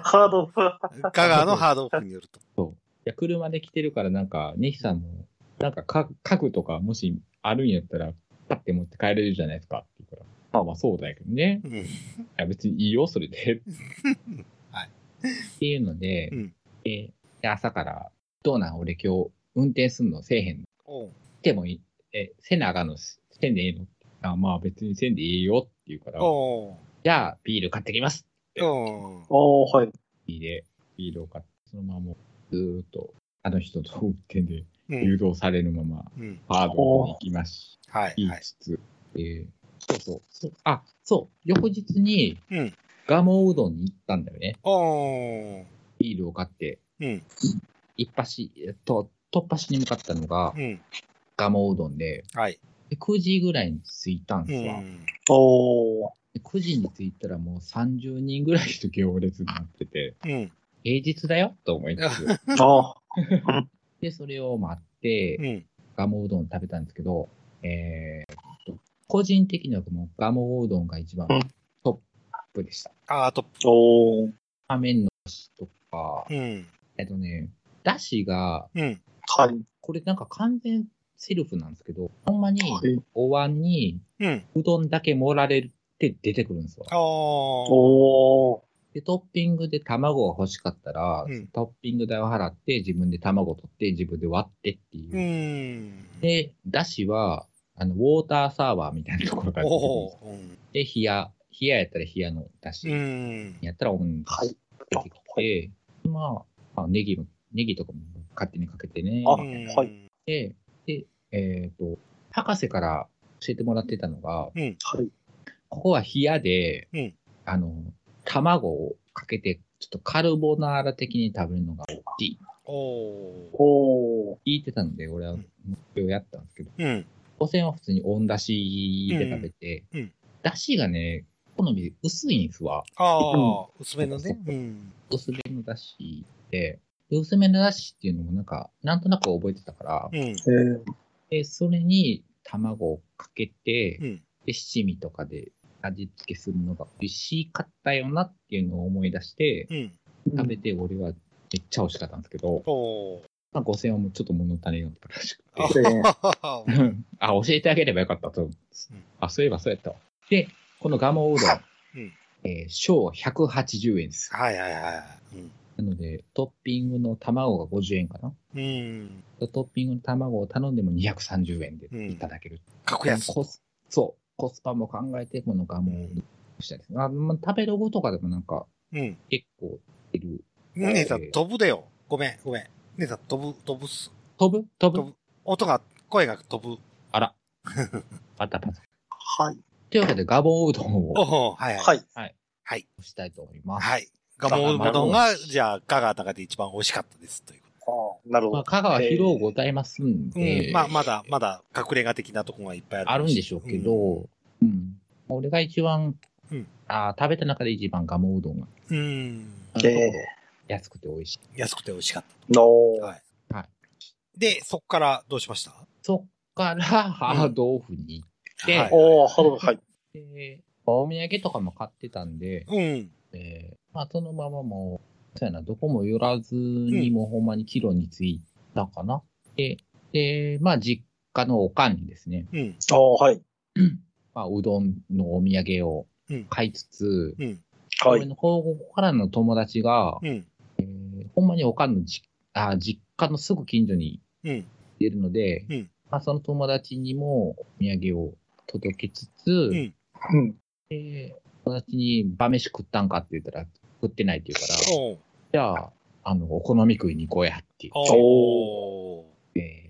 ハード。香川のハードオフによると。いや、車で来てるから、なんか、ネヒさんも、なんかか、家具とか、もしあるんやったら、パッて持って帰れるじゃないですかって言うから。まあまあそうだけどね。うん。いや、別にいいよ、それで。はい。っていうので、うんでで朝から、どうなん俺今日、運転すんのせえへん。おうでもいい。え、せなあかんのせんでええのあまあ別にせんでいいよって言うから、じゃあビール買ってきます。おうおー、はい。ビールで、ビールを買って、そのままもうずーっと、あの人と運転でうん。誘導されるまま、うん。ハードに行きまし、はい。はい。言いつつ、えーそうそうそう。あ、そう。翌日に、うん。ガモうどんに行ったんだよね。おうビールを買って、うん。一発、えっと、突破しに向かったのが、うん。ガモうどんで、はい。で9時ぐらいに着いたんうですわ。ん。おー。で9時に着いたらもう30人ぐらいの行列になってて、うん。平日だよと思いつつ。あ で、それを待って、うん。ガモうどん食べたんですけど、えー、と個人的にはもうガモうどんが一番うんトップでした。あ、あと、おー。ラーメンのだしとか、うん。えっとね、だしが、うん。はい。これなんか完全セルフなんですけど、ほんまにはいお椀にうん。うどんだけ盛られて出てくるんですよ。おー。おー。で、トッピングで卵が欲しかったら、うんトッピング代を払って自分で卵取って自分で割ってっていう。うん。で、だしは、あの、ウォーターサーバーみたいなところから出てくるんで冷や、冷ややったら冷やのだし、うん。やったら温だしはい。出てきて、まあ、まあ、ネギも、ネギとかも勝手にかけてね。あうんはい。で、で、えっ、と、博士から教えてもらってたのが、はい。ここは冷やで、うんあの、卵をかけて、ちょっとカルボナーラ的に食べるのがいい。おー。おー。聞いてたので、俺はうん、それをやったんですけど、うん。当選は普通に温だしで食べて、うんうんだしがね、好み薄いんですわ。あうあ、薄めのね。うん。薄めのだしで、で薄めのだしっていうのもなんか、なんとなく覚えてたから、うん。えー。で、それに卵をかけて、うん。で、七味とかで味付けするのが美味しかったよなっていうのを思い出して、うん。食べて俺はめっちゃ美味しかったんですけど、おー。まあ、5000はもうちょっと物足りなかったらしくて。あ 教えてあげればよかったと思うん。あ、そういえばそうやったわ。で、このガモうどん、うんえー小180円です。はいはいはい。なので、トッピングの卵が50円かな。うん。うん。トッピングの卵を頼んでも230円でいただける。格安。コスそう。コスパも考えて、このガモうしたいです。あまあ、食べログとかでもなんかうん。結構いる。姉さん、飛ぶでよ。ごめん、ごめん。姉さん、飛ぶ、飛ぶっす。飛ぶ？飛ぶ？飛ぶ音が、声が飛ぶ。あら。パタパタ。はい。というわけで、ガボうどんおをおはい、は。はいい。はい。したいと思います。はい。ガモうどんが、じゃあ、香川の中で一番美味しかったです。というこああ、なるほまあ、ど。香川広うございますんと。で、うん。まあ、まだ、まだ、隠れ家的なところがいっぱいある。あるんでしょうけど、うん。俺が一番、うんあー食べた中で一番ガモうどんが、うん。安くて美味しい。安くて美味しかっのた。はい。はい。で、そっからどうしました？そっから、ハードオフに行って、はいおー、ハードル、はい。でお土産とかも買ってたんで、うん。えーまあ、そのままもう、そうやな、どこも寄らずに、もうほんまにキロに着いたかな。で、で、まあ、実家のおかんにですね、うん。ああ、はい。まあ、うどんのお土産をうん買いつつ、うん。はい。俺のここからの友達が、うん。えーほんまにおかんのじあ実家のすぐ近所にうん。いるので、うんまあ、その友達にもお土産を届けつつ、うん。うん。で友達に晩飯食ったんかって言ったら、食ってないって言うから、じゃあ、あの、お好み食いに行こうやっていう。おーえー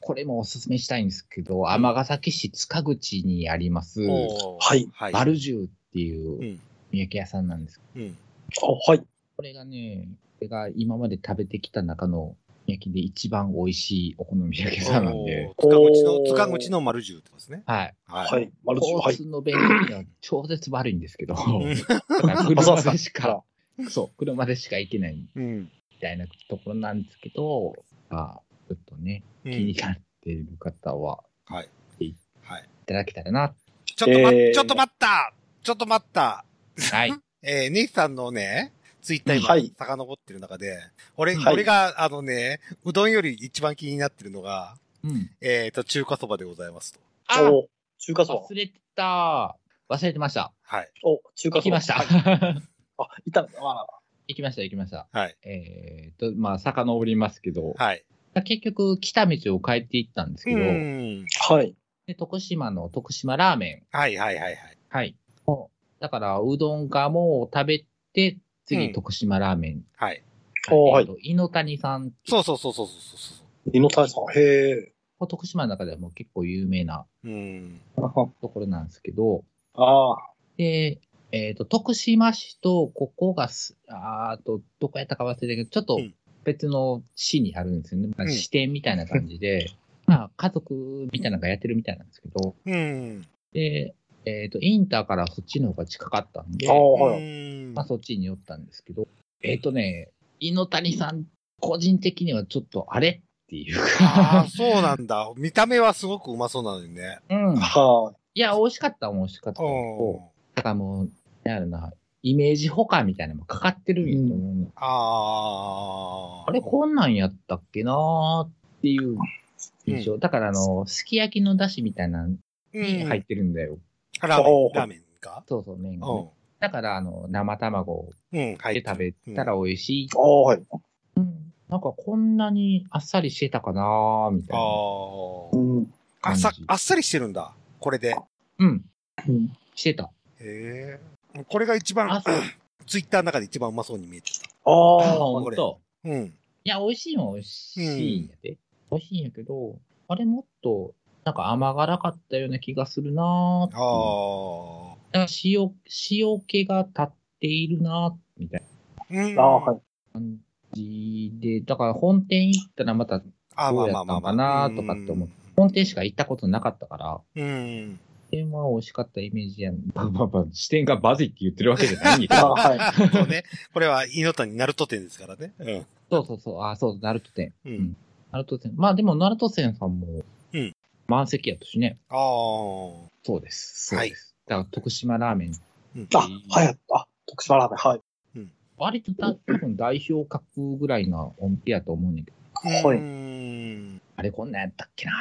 これもおすすめしたいんですけど、尼崎市塚口にあります、はいはい。バルジューっていううん。土産屋さんなんです。うん。あはい。これがね、これが今まで食べてきた中の焼きで一番美味しいお好み焼き屋さんなんで、塚口の、塚口の丸十ってことですね。はい。はい。はい。マルチ、はい。交通の便利には超絶悪いんですけど、車でしか、そう、車でしか行けないみうん。たいなところなんですけど、まあ、ちょっとね、う気にん。なっている方は、はい。いはい。いただけたらな。ちょっと待っ、えーちょっと待ったちょっと待ったはい。えー、ネイさんのね、ツイッター今、はい遡ってる中で、俺、はい俺が、あのね、うどんより一番気になってるのが、うん。えっ、と、中華そばでございますと。あ中華そば忘。れてた。忘れてました。はい。お、中華そば。行きました。はい あ、いたんだ。あ行きました、行きました。はい。えーと、まあ、遡りますけど、はい。結局、来た道を変えていったんですけど、はい。で徳島の徳島ラーメン。はいはいはいはい。はい。だから、うどんがもう食べて、うん次、徳島ラーメン。おーはい。えーはいと。猪谷さん、そうそうそうそうそうそ井の谷さん。へえ。徳島の中ではもう結構有名なところなんですけど、あ。で、えっ、と、徳島市と、ここがす、あーと、どこやったか忘れたけど、ちょっとうん別の市にあるんですよね。まあうん支店みたいな感じで、まあ、家族みたいなのがやってるみたいなんですけど、うん。で、えっ、と、インターからそっちの方が近かったんであ、あ、うはい。んまあ、そっちに寄ったんですけど、えっ、とね、猪谷さん、個人的にはちょっと、あれっていうああ、か、そうなんだ。見た目はすごくうまそうなのにね。うん。はいや、美味しかったは美味しかったけどうん。だからもう、なんやろな、イメージ補完みたいなのもかかってるんやと思うのああ。あれ、こんなんやったっけなーっていう印象。だから、あの、すき焼きの出汁みたいなのうん。に入ってるんだよ。ラーメン、おーラーメンか？そうそう、麺が、うね。だから、あの、生卵ん。うん、入で食べたら美味しい。ああ、はい。うん。なんか、こんなにあっさりしてたかなーみたあいな。あ。うん。あっさあっさりしてるんだ。これで。うん。うん。してた。へえ。これが一番。ツイッターの中で一番うまそうに見えてああ、あ、ほんと。た。うん。いや、美味しいもん美味しいんやで。美味しいんやけど、あれもっと、なんか甘辛かったような気がするなーっていうああ。だから塩、塩気が立っているな、みたい。な感じで、だから本店行ったらまた、あどうやったのかなとかって思う本店しか行ったことなかったから、うん。店は美味しかったイメージやん。まあまあまあ、視点がバズいって言ってるわけじゃないんやけああ、ど。はい。そうね。これは、猪谷ナルト店ですからね。うん。そうそうそう、あ、そう、ナルト店。う。うんナルト店。まあでも、ナルト店さんも、うん満席やったしね。ああ。そうです。そうです。ら、徳島ラーメン。うんあ、はい。あ、徳島ラーメン、はい。割とた多分代表格ぐらいな音程やと思うねんだけど、はいうん。あれこんなんやったっけな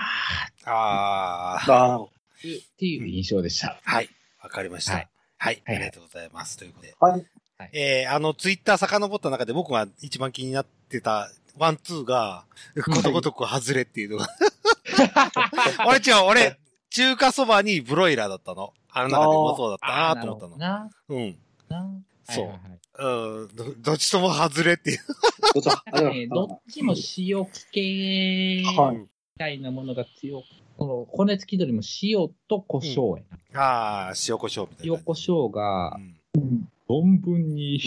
ああ。ああ、ーっていう印象でした。はい。わかりました。ははいい。はい。はいありがとうございます。ということで。はい。えー、あの、ツイッター遡った中で僕が一番気になってたワン、ツーが、ことごとく外れっていうのが。俺違う、俺、中華そばにブロイラーだったの。あの中でうまそうだったなと思ったの。な。うん。な。そううん、どどっちとも外れっていう。どっちも 塩系はいみたいなものが強く、この骨付き鳥も塩と胡椒やな。ああ、塩コショウみたいな塩胡椒がうん存分に、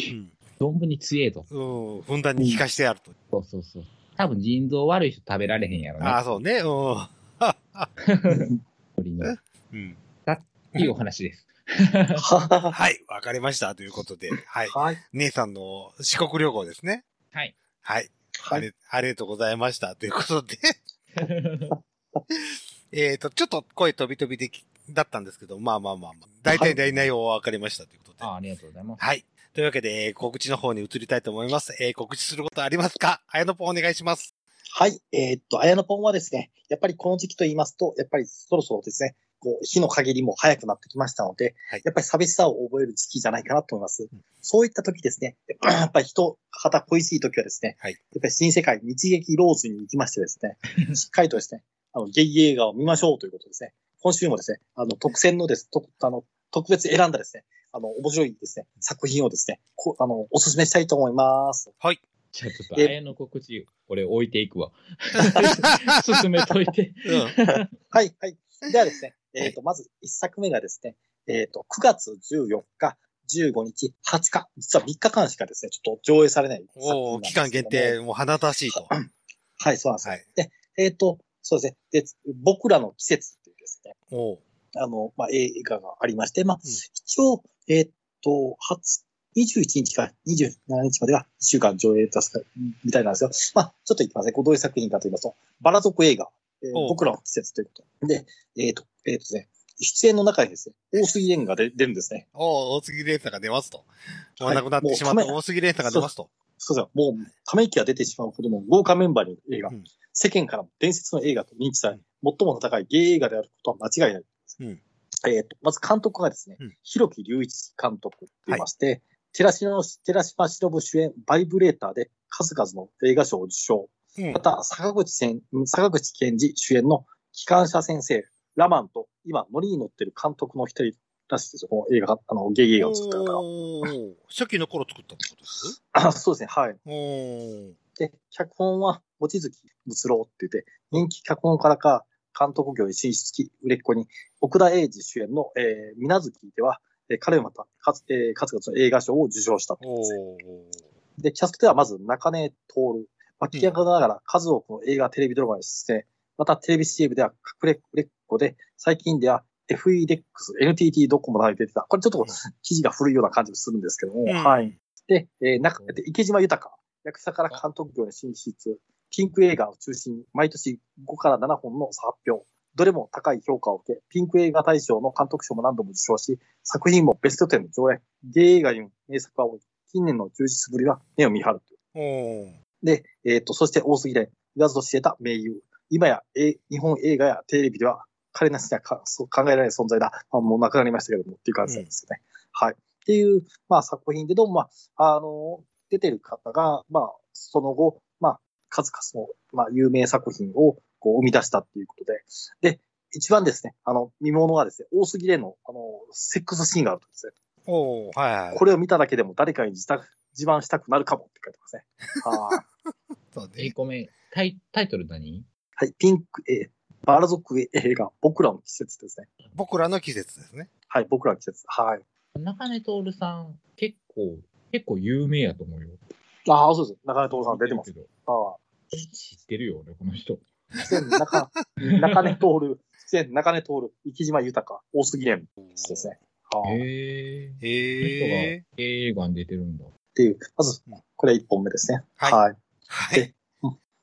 存分に強えと。うん。うん。ふんだんに効かしてやると。そうそうそう。多分腎臓悪い人食べられへんやろね。ああ、そうね。う鳥 の。うん。ていうお話です。は はい、わかりました。ということで、はい。はい。姉さんの四国旅行ですね。はい。はい。はい。ありありがとうございました。ということで、えっと、ちょっと声飛び飛びでき、だったんですけど、まあまあまあまあ、大体大内容はわかりましたということで。あありがとうございます。はい。というわけで、えー告知の方に移りたいと思います。えー告知することありますか？あやのぽんお願いします。はい。えーっと、綾野ポンはですね、やっぱりこの時期と言いますと、やっぱりそろそろですね、こう、火の限りも早くなってきましたので、はいやっぱり寂しさを覚える時期じゃないかなと思います。うんそういった時ですね、やっぱり人、肌恋しい時はですね、はいやっぱり新世界日劇ローズに行きましてですね、しっかりとですね、あの、ゲイ映画を見ましょうということですね。今週もですね、あの、特選のです、とあの、特別選んだですね、あの、面白いですね、作品をですね、こあの、お勧めしたいと思います。はい。じゃあちょっと、えあやの告知、俺置いていくわ。進めといて。うん。はい、はい。ではですね、えっ、と、まず一作目がですね、えっ、と、9月14日、15日、20日、実は3日間しかですね、ちょっと上映されない作品なんおーですけども期間限定、。もう鼻たしいと。はい、そうなんですよ。はい。で、えっ、と、そうですね、で、僕らの季節っていうですね、おーあの、まあ、映画がありまして、まあ、ん一応、えっ、と、初、21日から27日までは1週間上映出すか、みたいなんですよ。まあ、ちょっと言ってますね。こうどういう作品かと言いますと、バラ族映画、えー僕らの季節ということ。で、えっ、と、えっ、とですね、出演の中にですね、大杉蓮が出出るんですね。おー大杉連鎖が出ますと。はい亡くなってしまった大杉連鎖が出ますと。そうですよ。もう、ため息が出てしまうほどの豪華メンバーによる映画、うん世間からも伝説の映画と認知され、最も高いゲイ映画であることは間違いない。うん。えっ、と、まず監督がですね、うん広木隆一監督と言いまして、寺島寺島しのぶ主演、バイブレーターで数々の映画賞を受賞。うん。また、坂口先坂口健二主演の機関車先生、ラマンと、今、乗りに乗ってる監督の一人らしいですよ。この映画、あの、ゲイ映画を作った方が。初期の頃作ったってことです？あそうですね、はい。で、脚本は、望月仏郎って言って、人気脚本家か、監督業に進出き、売れっ子に、奥田英二主演の、えー、水月では、えー彼もまた、かつ、えー、数々の映画賞を受賞したとでで、キャストではまず中根徹、脇役ながら数多くの映画、テレビドラマに出演、またテレビ CM では隠れ売れっ子で、最近では FEDX、NTT ドコモなどに出てた。これちょっと記事が古いような感じもするんですけども、うんはい。で、えー、中で池島豊、役者から監督業に進出、ピンク映画を中心に毎年5から7本の発表。どれも高い評価を受け、ピンク映画大賞の監督賞も何度も受賞し、作品もベスト10の上映、ゲイ映画に名作は多い。近年の充実ぶりは目を見張るという。で、えっ、と、そして大杉で言わずと知れた名優。今や、え日本映画やテレビでは彼なしにはかそう考えられない存在だ。まあ、もう亡くなりましたけどもっていう感じなんですよね。はい。っていう、まあ作品でどうも、まあ、あの、出てる方が、まあ、その後、まあ、数々の、まあ、有名作品をこう生み出したっていうことで。で、一番ですね、あの、見物はですね、大杉蓮の、あの、セックスシーンがあるとですね、おーはいはい。これを見ただけでも誰かに自宅自慢したくなるかもって書いてますね。はい。そうえ、ね。ごめん。タイタイトル何？はい、ピンク、えーバラ族映画、僕らの季節ですね。僕らの季節ですね。はい、僕らの季節。はい。中根徹さん、結構、結構有名やと思うよ。ああ、そうです。中根徹さん出てます。けど。あ知ってるよ、俺、この人。中、中根徹、出演中根徹、生島豊、大杉蓮ですね。ああ。っへえ。へえ。映画に出てるんだ。ていう、まず、これ一本目ですね。はいはい。はい。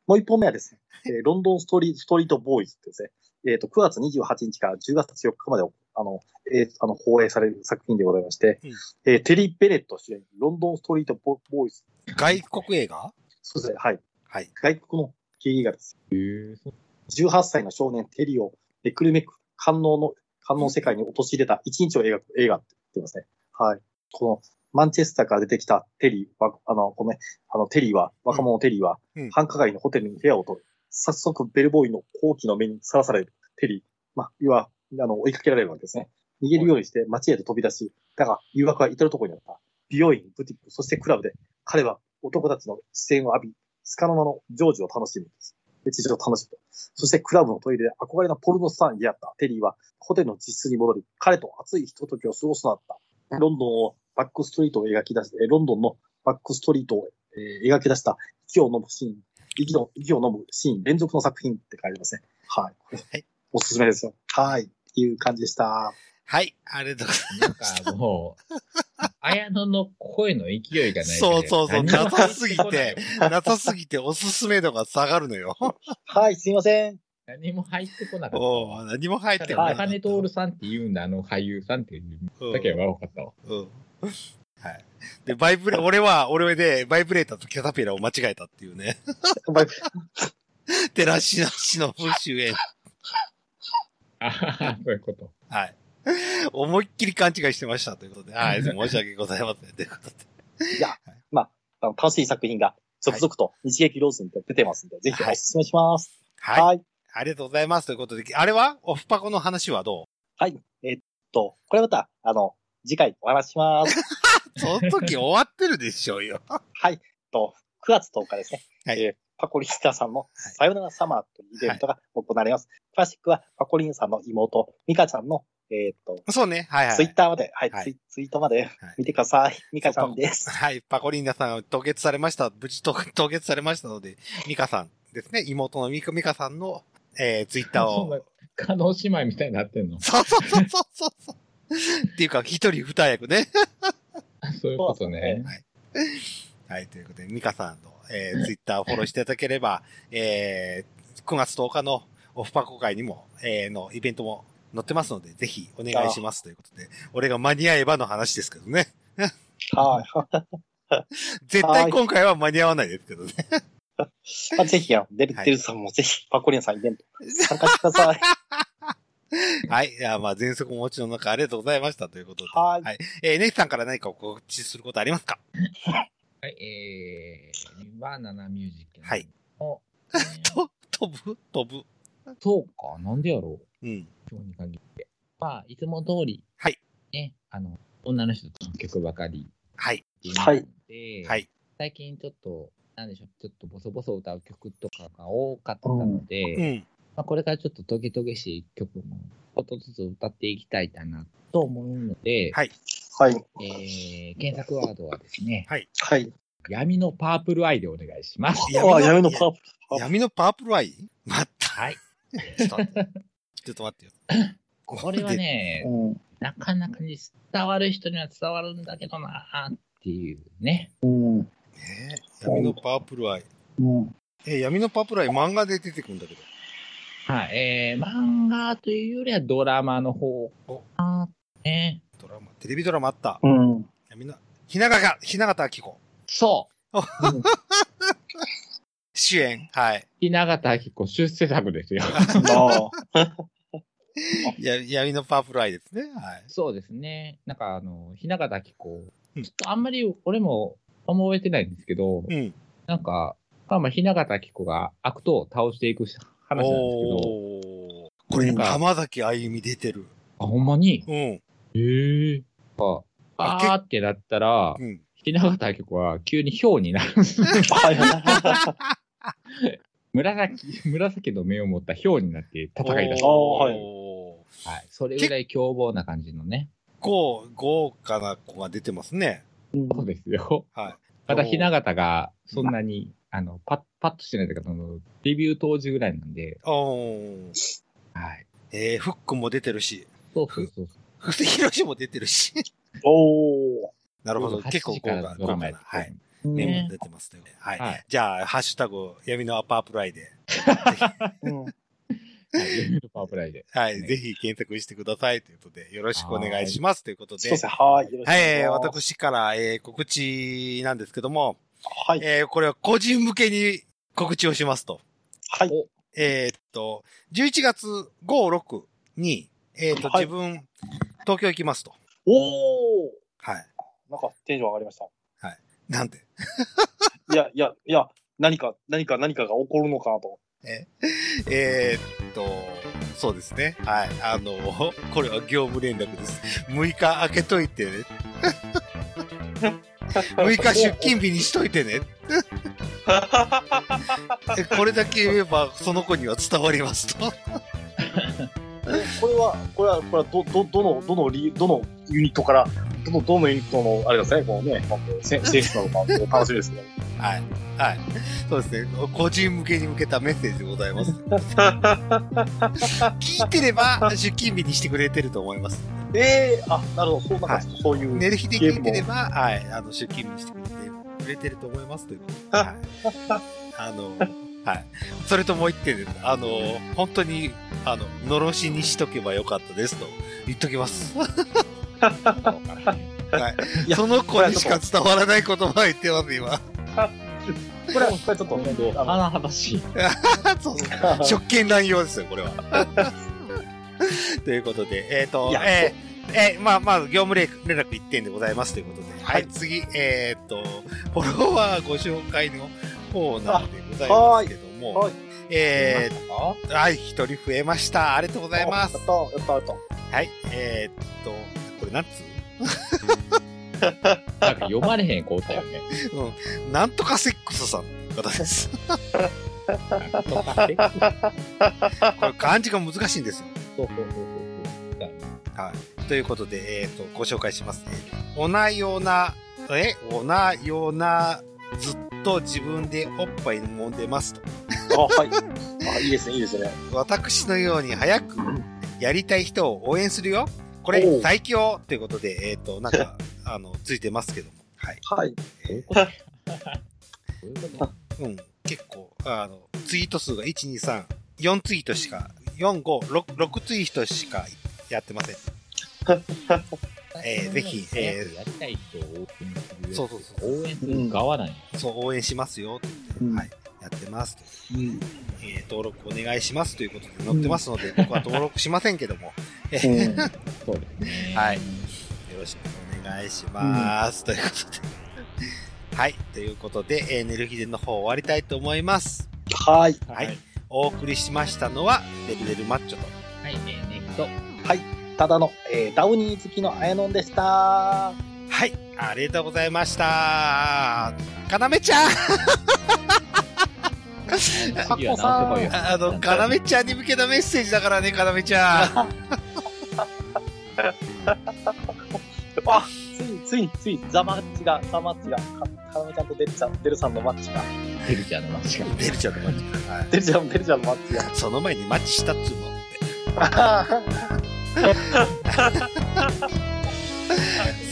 もう一本目はですね、えーロンドンストリストリートボーイズってですね、えっ、と、9月28日から10月4日まで、あの、えーあの、放映される作品でございまして、うんえーテリー・ベネット主演、ロンドンストリートボボーイズ。外国映画？そうですね、はい。はい。外国のゲイ映画です。へえ。そう18歳の少年テリーをめくるめく観能の、観能世界に陥れた一日を描く映画って言ってますね。はい。この、マンチェスターから出てきたテリーは、あの、このね、あの、テリーは、若者テリーは、うん繁華街のホテルに部屋を取る。早速、ベルボーイの好奇の目にさらされるテリー。まあ、要は、あの、追いかけられるわけですね。逃げるようにして街へと飛び出し、だが、誘惑は至るところにあった。美容院、ブティック、そしてクラブで、彼は男たちの視線を浴び、スカの間の成就を楽しむんです。で、地上を楽しむと。そしてクラブのトイレで憧れのポルノスターに出会ったテリーは、ホテルの自室に戻り、彼と熱いひとときを過ごすとなった。ロンドンをバックストリートを描き出しロンドンのバックストリートを、えー描き出した息を飲むシーン、息の息を飲むシーン、連続の作品って書いてますね。はい。これはいおすすめですよ。はい。っていう感じでした。はい、ありがとうございます。なんかもう、綾野の声の勢いがないそうそうそう、なさすぎて、なさすぎておすすめ度が下がるのよ。はい、すいません。何も入ってこなかったお何も入ってこない。中根徹さんって言うんだ、あの俳優さんっていううんだけは分かったわ。うん。はい。で、バイブレ、俺は、俺で、バイブレーターとキャタピラーを間違えたっていうね。バイ照らしなしの主演。あははそういうこと。はい。思いっきり勘違いしてましたということで、はい。申し訳ございません。ということで。いや、まあ、あの楽しい作品が続々と日劇ローズに出てますんで、ぜひお勧めします。はい。はい。ありがとうございます。ということで、あれは？オフパコの話はどはい。えっと、これまた、あの、次回お話しします。う その時終わってるでしょうよ。はい。と、9月10日ですね。はいえーパコリンスターさんのさよならサマーというイベントが行われます。クラシックはパコリンさんの妹、ミカちゃんの、えーっと、そうね。はいはい。ツイッターまで、はい、はいツイツイートまで見てください。ミカちゃんです。はい。パコリーナさん、凍結されました。無事凍凍結されましたので、ミカさんですね。妹のミカミカさんの、えー、ツイッターを。、加納姉妹みたいになってんの？そうそうそうそうそうそう。っていうか、一人二役ね。そういうことね。はい。ということで、ミカさんの、えー、ツイッターをフォローしていただければ、えー、9月10日のオフパコ会にも、えー、のイベントも載ってますので、ぜひお願いしますということで、俺が間に合えばの話ですけどね。はい。絶対今回は間に合わないですけどね。まあ、ぜひ、あのデル、はいデルさんもぜひ、パコリンさんイベント参加してください。はい。いや、まあ、全速お持ちの中ありがとうございましたということで。はいえー、ネイさんから何か告知することありますか？はい、えー、ニバーナナミュージックの。はいお。と、飛ぶ？飛ぶ？そうか、なんでやろう。うん。今日に限って。まあ、いつも通り。はい。ね、あの、女の人との曲ばかりはい。っていはい。最近ちょっと、なんでしょう、ちょっとボソボソ歌う曲とかが多かったので、うん。まあ、これからちょっとトゲトゲしい曲も、ちょっとずつ歌っていきたいかなと思うので、はい。はい。えー、検索ワードはですね、はい。闇のパープルアイでお願いします。あ、闇のパープル。闇のパープルアイ？待った？はい。ちょっと待って。ちょっと待ってよ。これはね、うん。なかなかに伝わる人には伝わるんだけどなーっていうね。うん。ねえ闇のパープルアイ。うん。えー闇のパープルアイ漫画で出てくるんだけど。はい。えー、漫画というよりはドラマの方おかな。ね。ドラマ、テレビドラマあった。うん。闇の、ひながが、ひながたあきこ。そ 主演。はい。う。雛形明子出世作ですよ。あ あ。や闇のパープルアイですね。はい。そうですね。なんかあの、雛形明子、うんちょっとあんまり俺も覚えてないんですけど、うん。なんか、まあまあ、雛形明子が悪党を倒していく話なんですけど、これ、浜崎あゆみ出てる。あ、ほんまに？うん。へえ。あ、あーってなったら、うん。雛形明子は急に氷になる。紫、紫の目を持った氷になって戦い出す。ーはいはい。それぐらい凶暴な感じのね。こう、豪華な子が出てますね。そうですよ。はい。まだ雛形がそんなに、あの、パッ、パッとしてないというか、その、デビュー当時ぐらいなんで、おーはい。えー、フックも出てるし、そうそうそう。布施宏も出てるし。おー。なるほど。8結構時豪華豪華な。はい。メンバーね出てますということで。はい。はいじゃあ、ハッシュタグ、闇のパープルアイで。うん。はい。パワープライで。はい。ねぜひ検索してくださいということで、よろしくお願いしますということでそうで。すね。はい。よろしくおはい、願いします。私から、えー告知なんですけども、はい。えーこれは個人向けに告知をしますと。はい。えーっと、11月5、6に、えーっと、はい自分、東京行きますと。おー。はい。なんかテンション上がりました。なんで？いや、いや、いや、何か、何か、何かが起こるのかなと。え？ーっと、そうですね。はい。あの、これは業務連絡です。6日開けといてね。6日出勤日にしといてね。え これだけ言えば、その子には伝わりますと。これは、これは、これは、ど、ど、どの、どのリ、どのユニットから、どの、どのユニットの、あれですね、このね、このせ選手なのか、楽しみですね。はい。はい。そうですね。個人向けに向けたメッセージでございます。聞いてれば、出勤日にしてくれてると思います。ええあ、なるほど、そう、なんかちょっとそういう。寝る日で聞いてれば、はい。あの、出勤日にしてくれて、くれてると思いますということで。はい。あの、はい。それともう一点です。あの、本当に、あの、のろしにしとけばよかったですと言っときます。はい。その子にしか伝わらない言葉を言ってます、今。これは、これちょっとね、あの花々しい。そうそう。職権乱用ですよ、これは。ということで、えっ、とい、やえーえーまあ、まあ、業務連連絡1点でございますということで。は、はいい次、えっ、と、フォロワーご紹介の方なのでございますけども、はい。えあー、はい、一人増えました。ありがとうございますや。った、やった、やった。はい、えー、っと、これなんつ なんか読まれへん子おったよね。ううん、なんとかセックスさんって方です。なんとかセックスこれ漢字が難しいんですよ。そうそうそうそう。はい。ということで、えーっと、ご紹介しますね。おなよな、えおなよな、ずっと自分でおっぱい揉んでますと。あ、はい。あ、いいですね、いいですね。私のように早くやりたい人を応援するよ。こおれう最強ということで、えーっと、なんか、あの、ついてますけども。はい。はい。どうん。結構、あの、ツイート数が1、2、3、4ツイートしか、4、5、6、6ツイートしかやってません。えーぜひえーやりたい人を応援するよ。そうそうそう。応援する側なんや。そう、応援しますよ、ということで、うんはい。やってますと。うん。えー登録お願いしますということで載ってますので、僕は登録しませんけども、そうですね。はい。よろしくお願いします。ということで。はい。ということで、えー、寝る日での方終わりたいと思います。はい。はい。お送りしましたのは、デルデルマッチョと。はい、えー、ネクト。ただの、えーダウニー好きのあやのんでした。はい。ありがとうございました。かなめちゃん。あの、かなめちゃんに向けたメッセージだからね、かなめちゃん。あ、ついに、ついに、ついに、ザマッチが、ザマッチが、か、かなめちゃんとデルちゃん、デルさんのマッチが、てるちゃんの間違い。デルちゃんのマッチ。はい。デルちゃん、デルちゃんのマッチが。その前にマッチしたっつうの？って。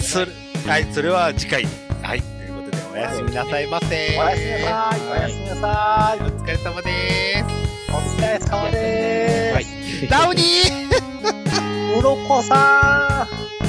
それ、はい、それは次回。はい。ということで、おやすみなさいませ。おやすみなさい。おやすみなさい。お疲れ様でお疲れ様ではいす。。す。ダウニー うろこさん。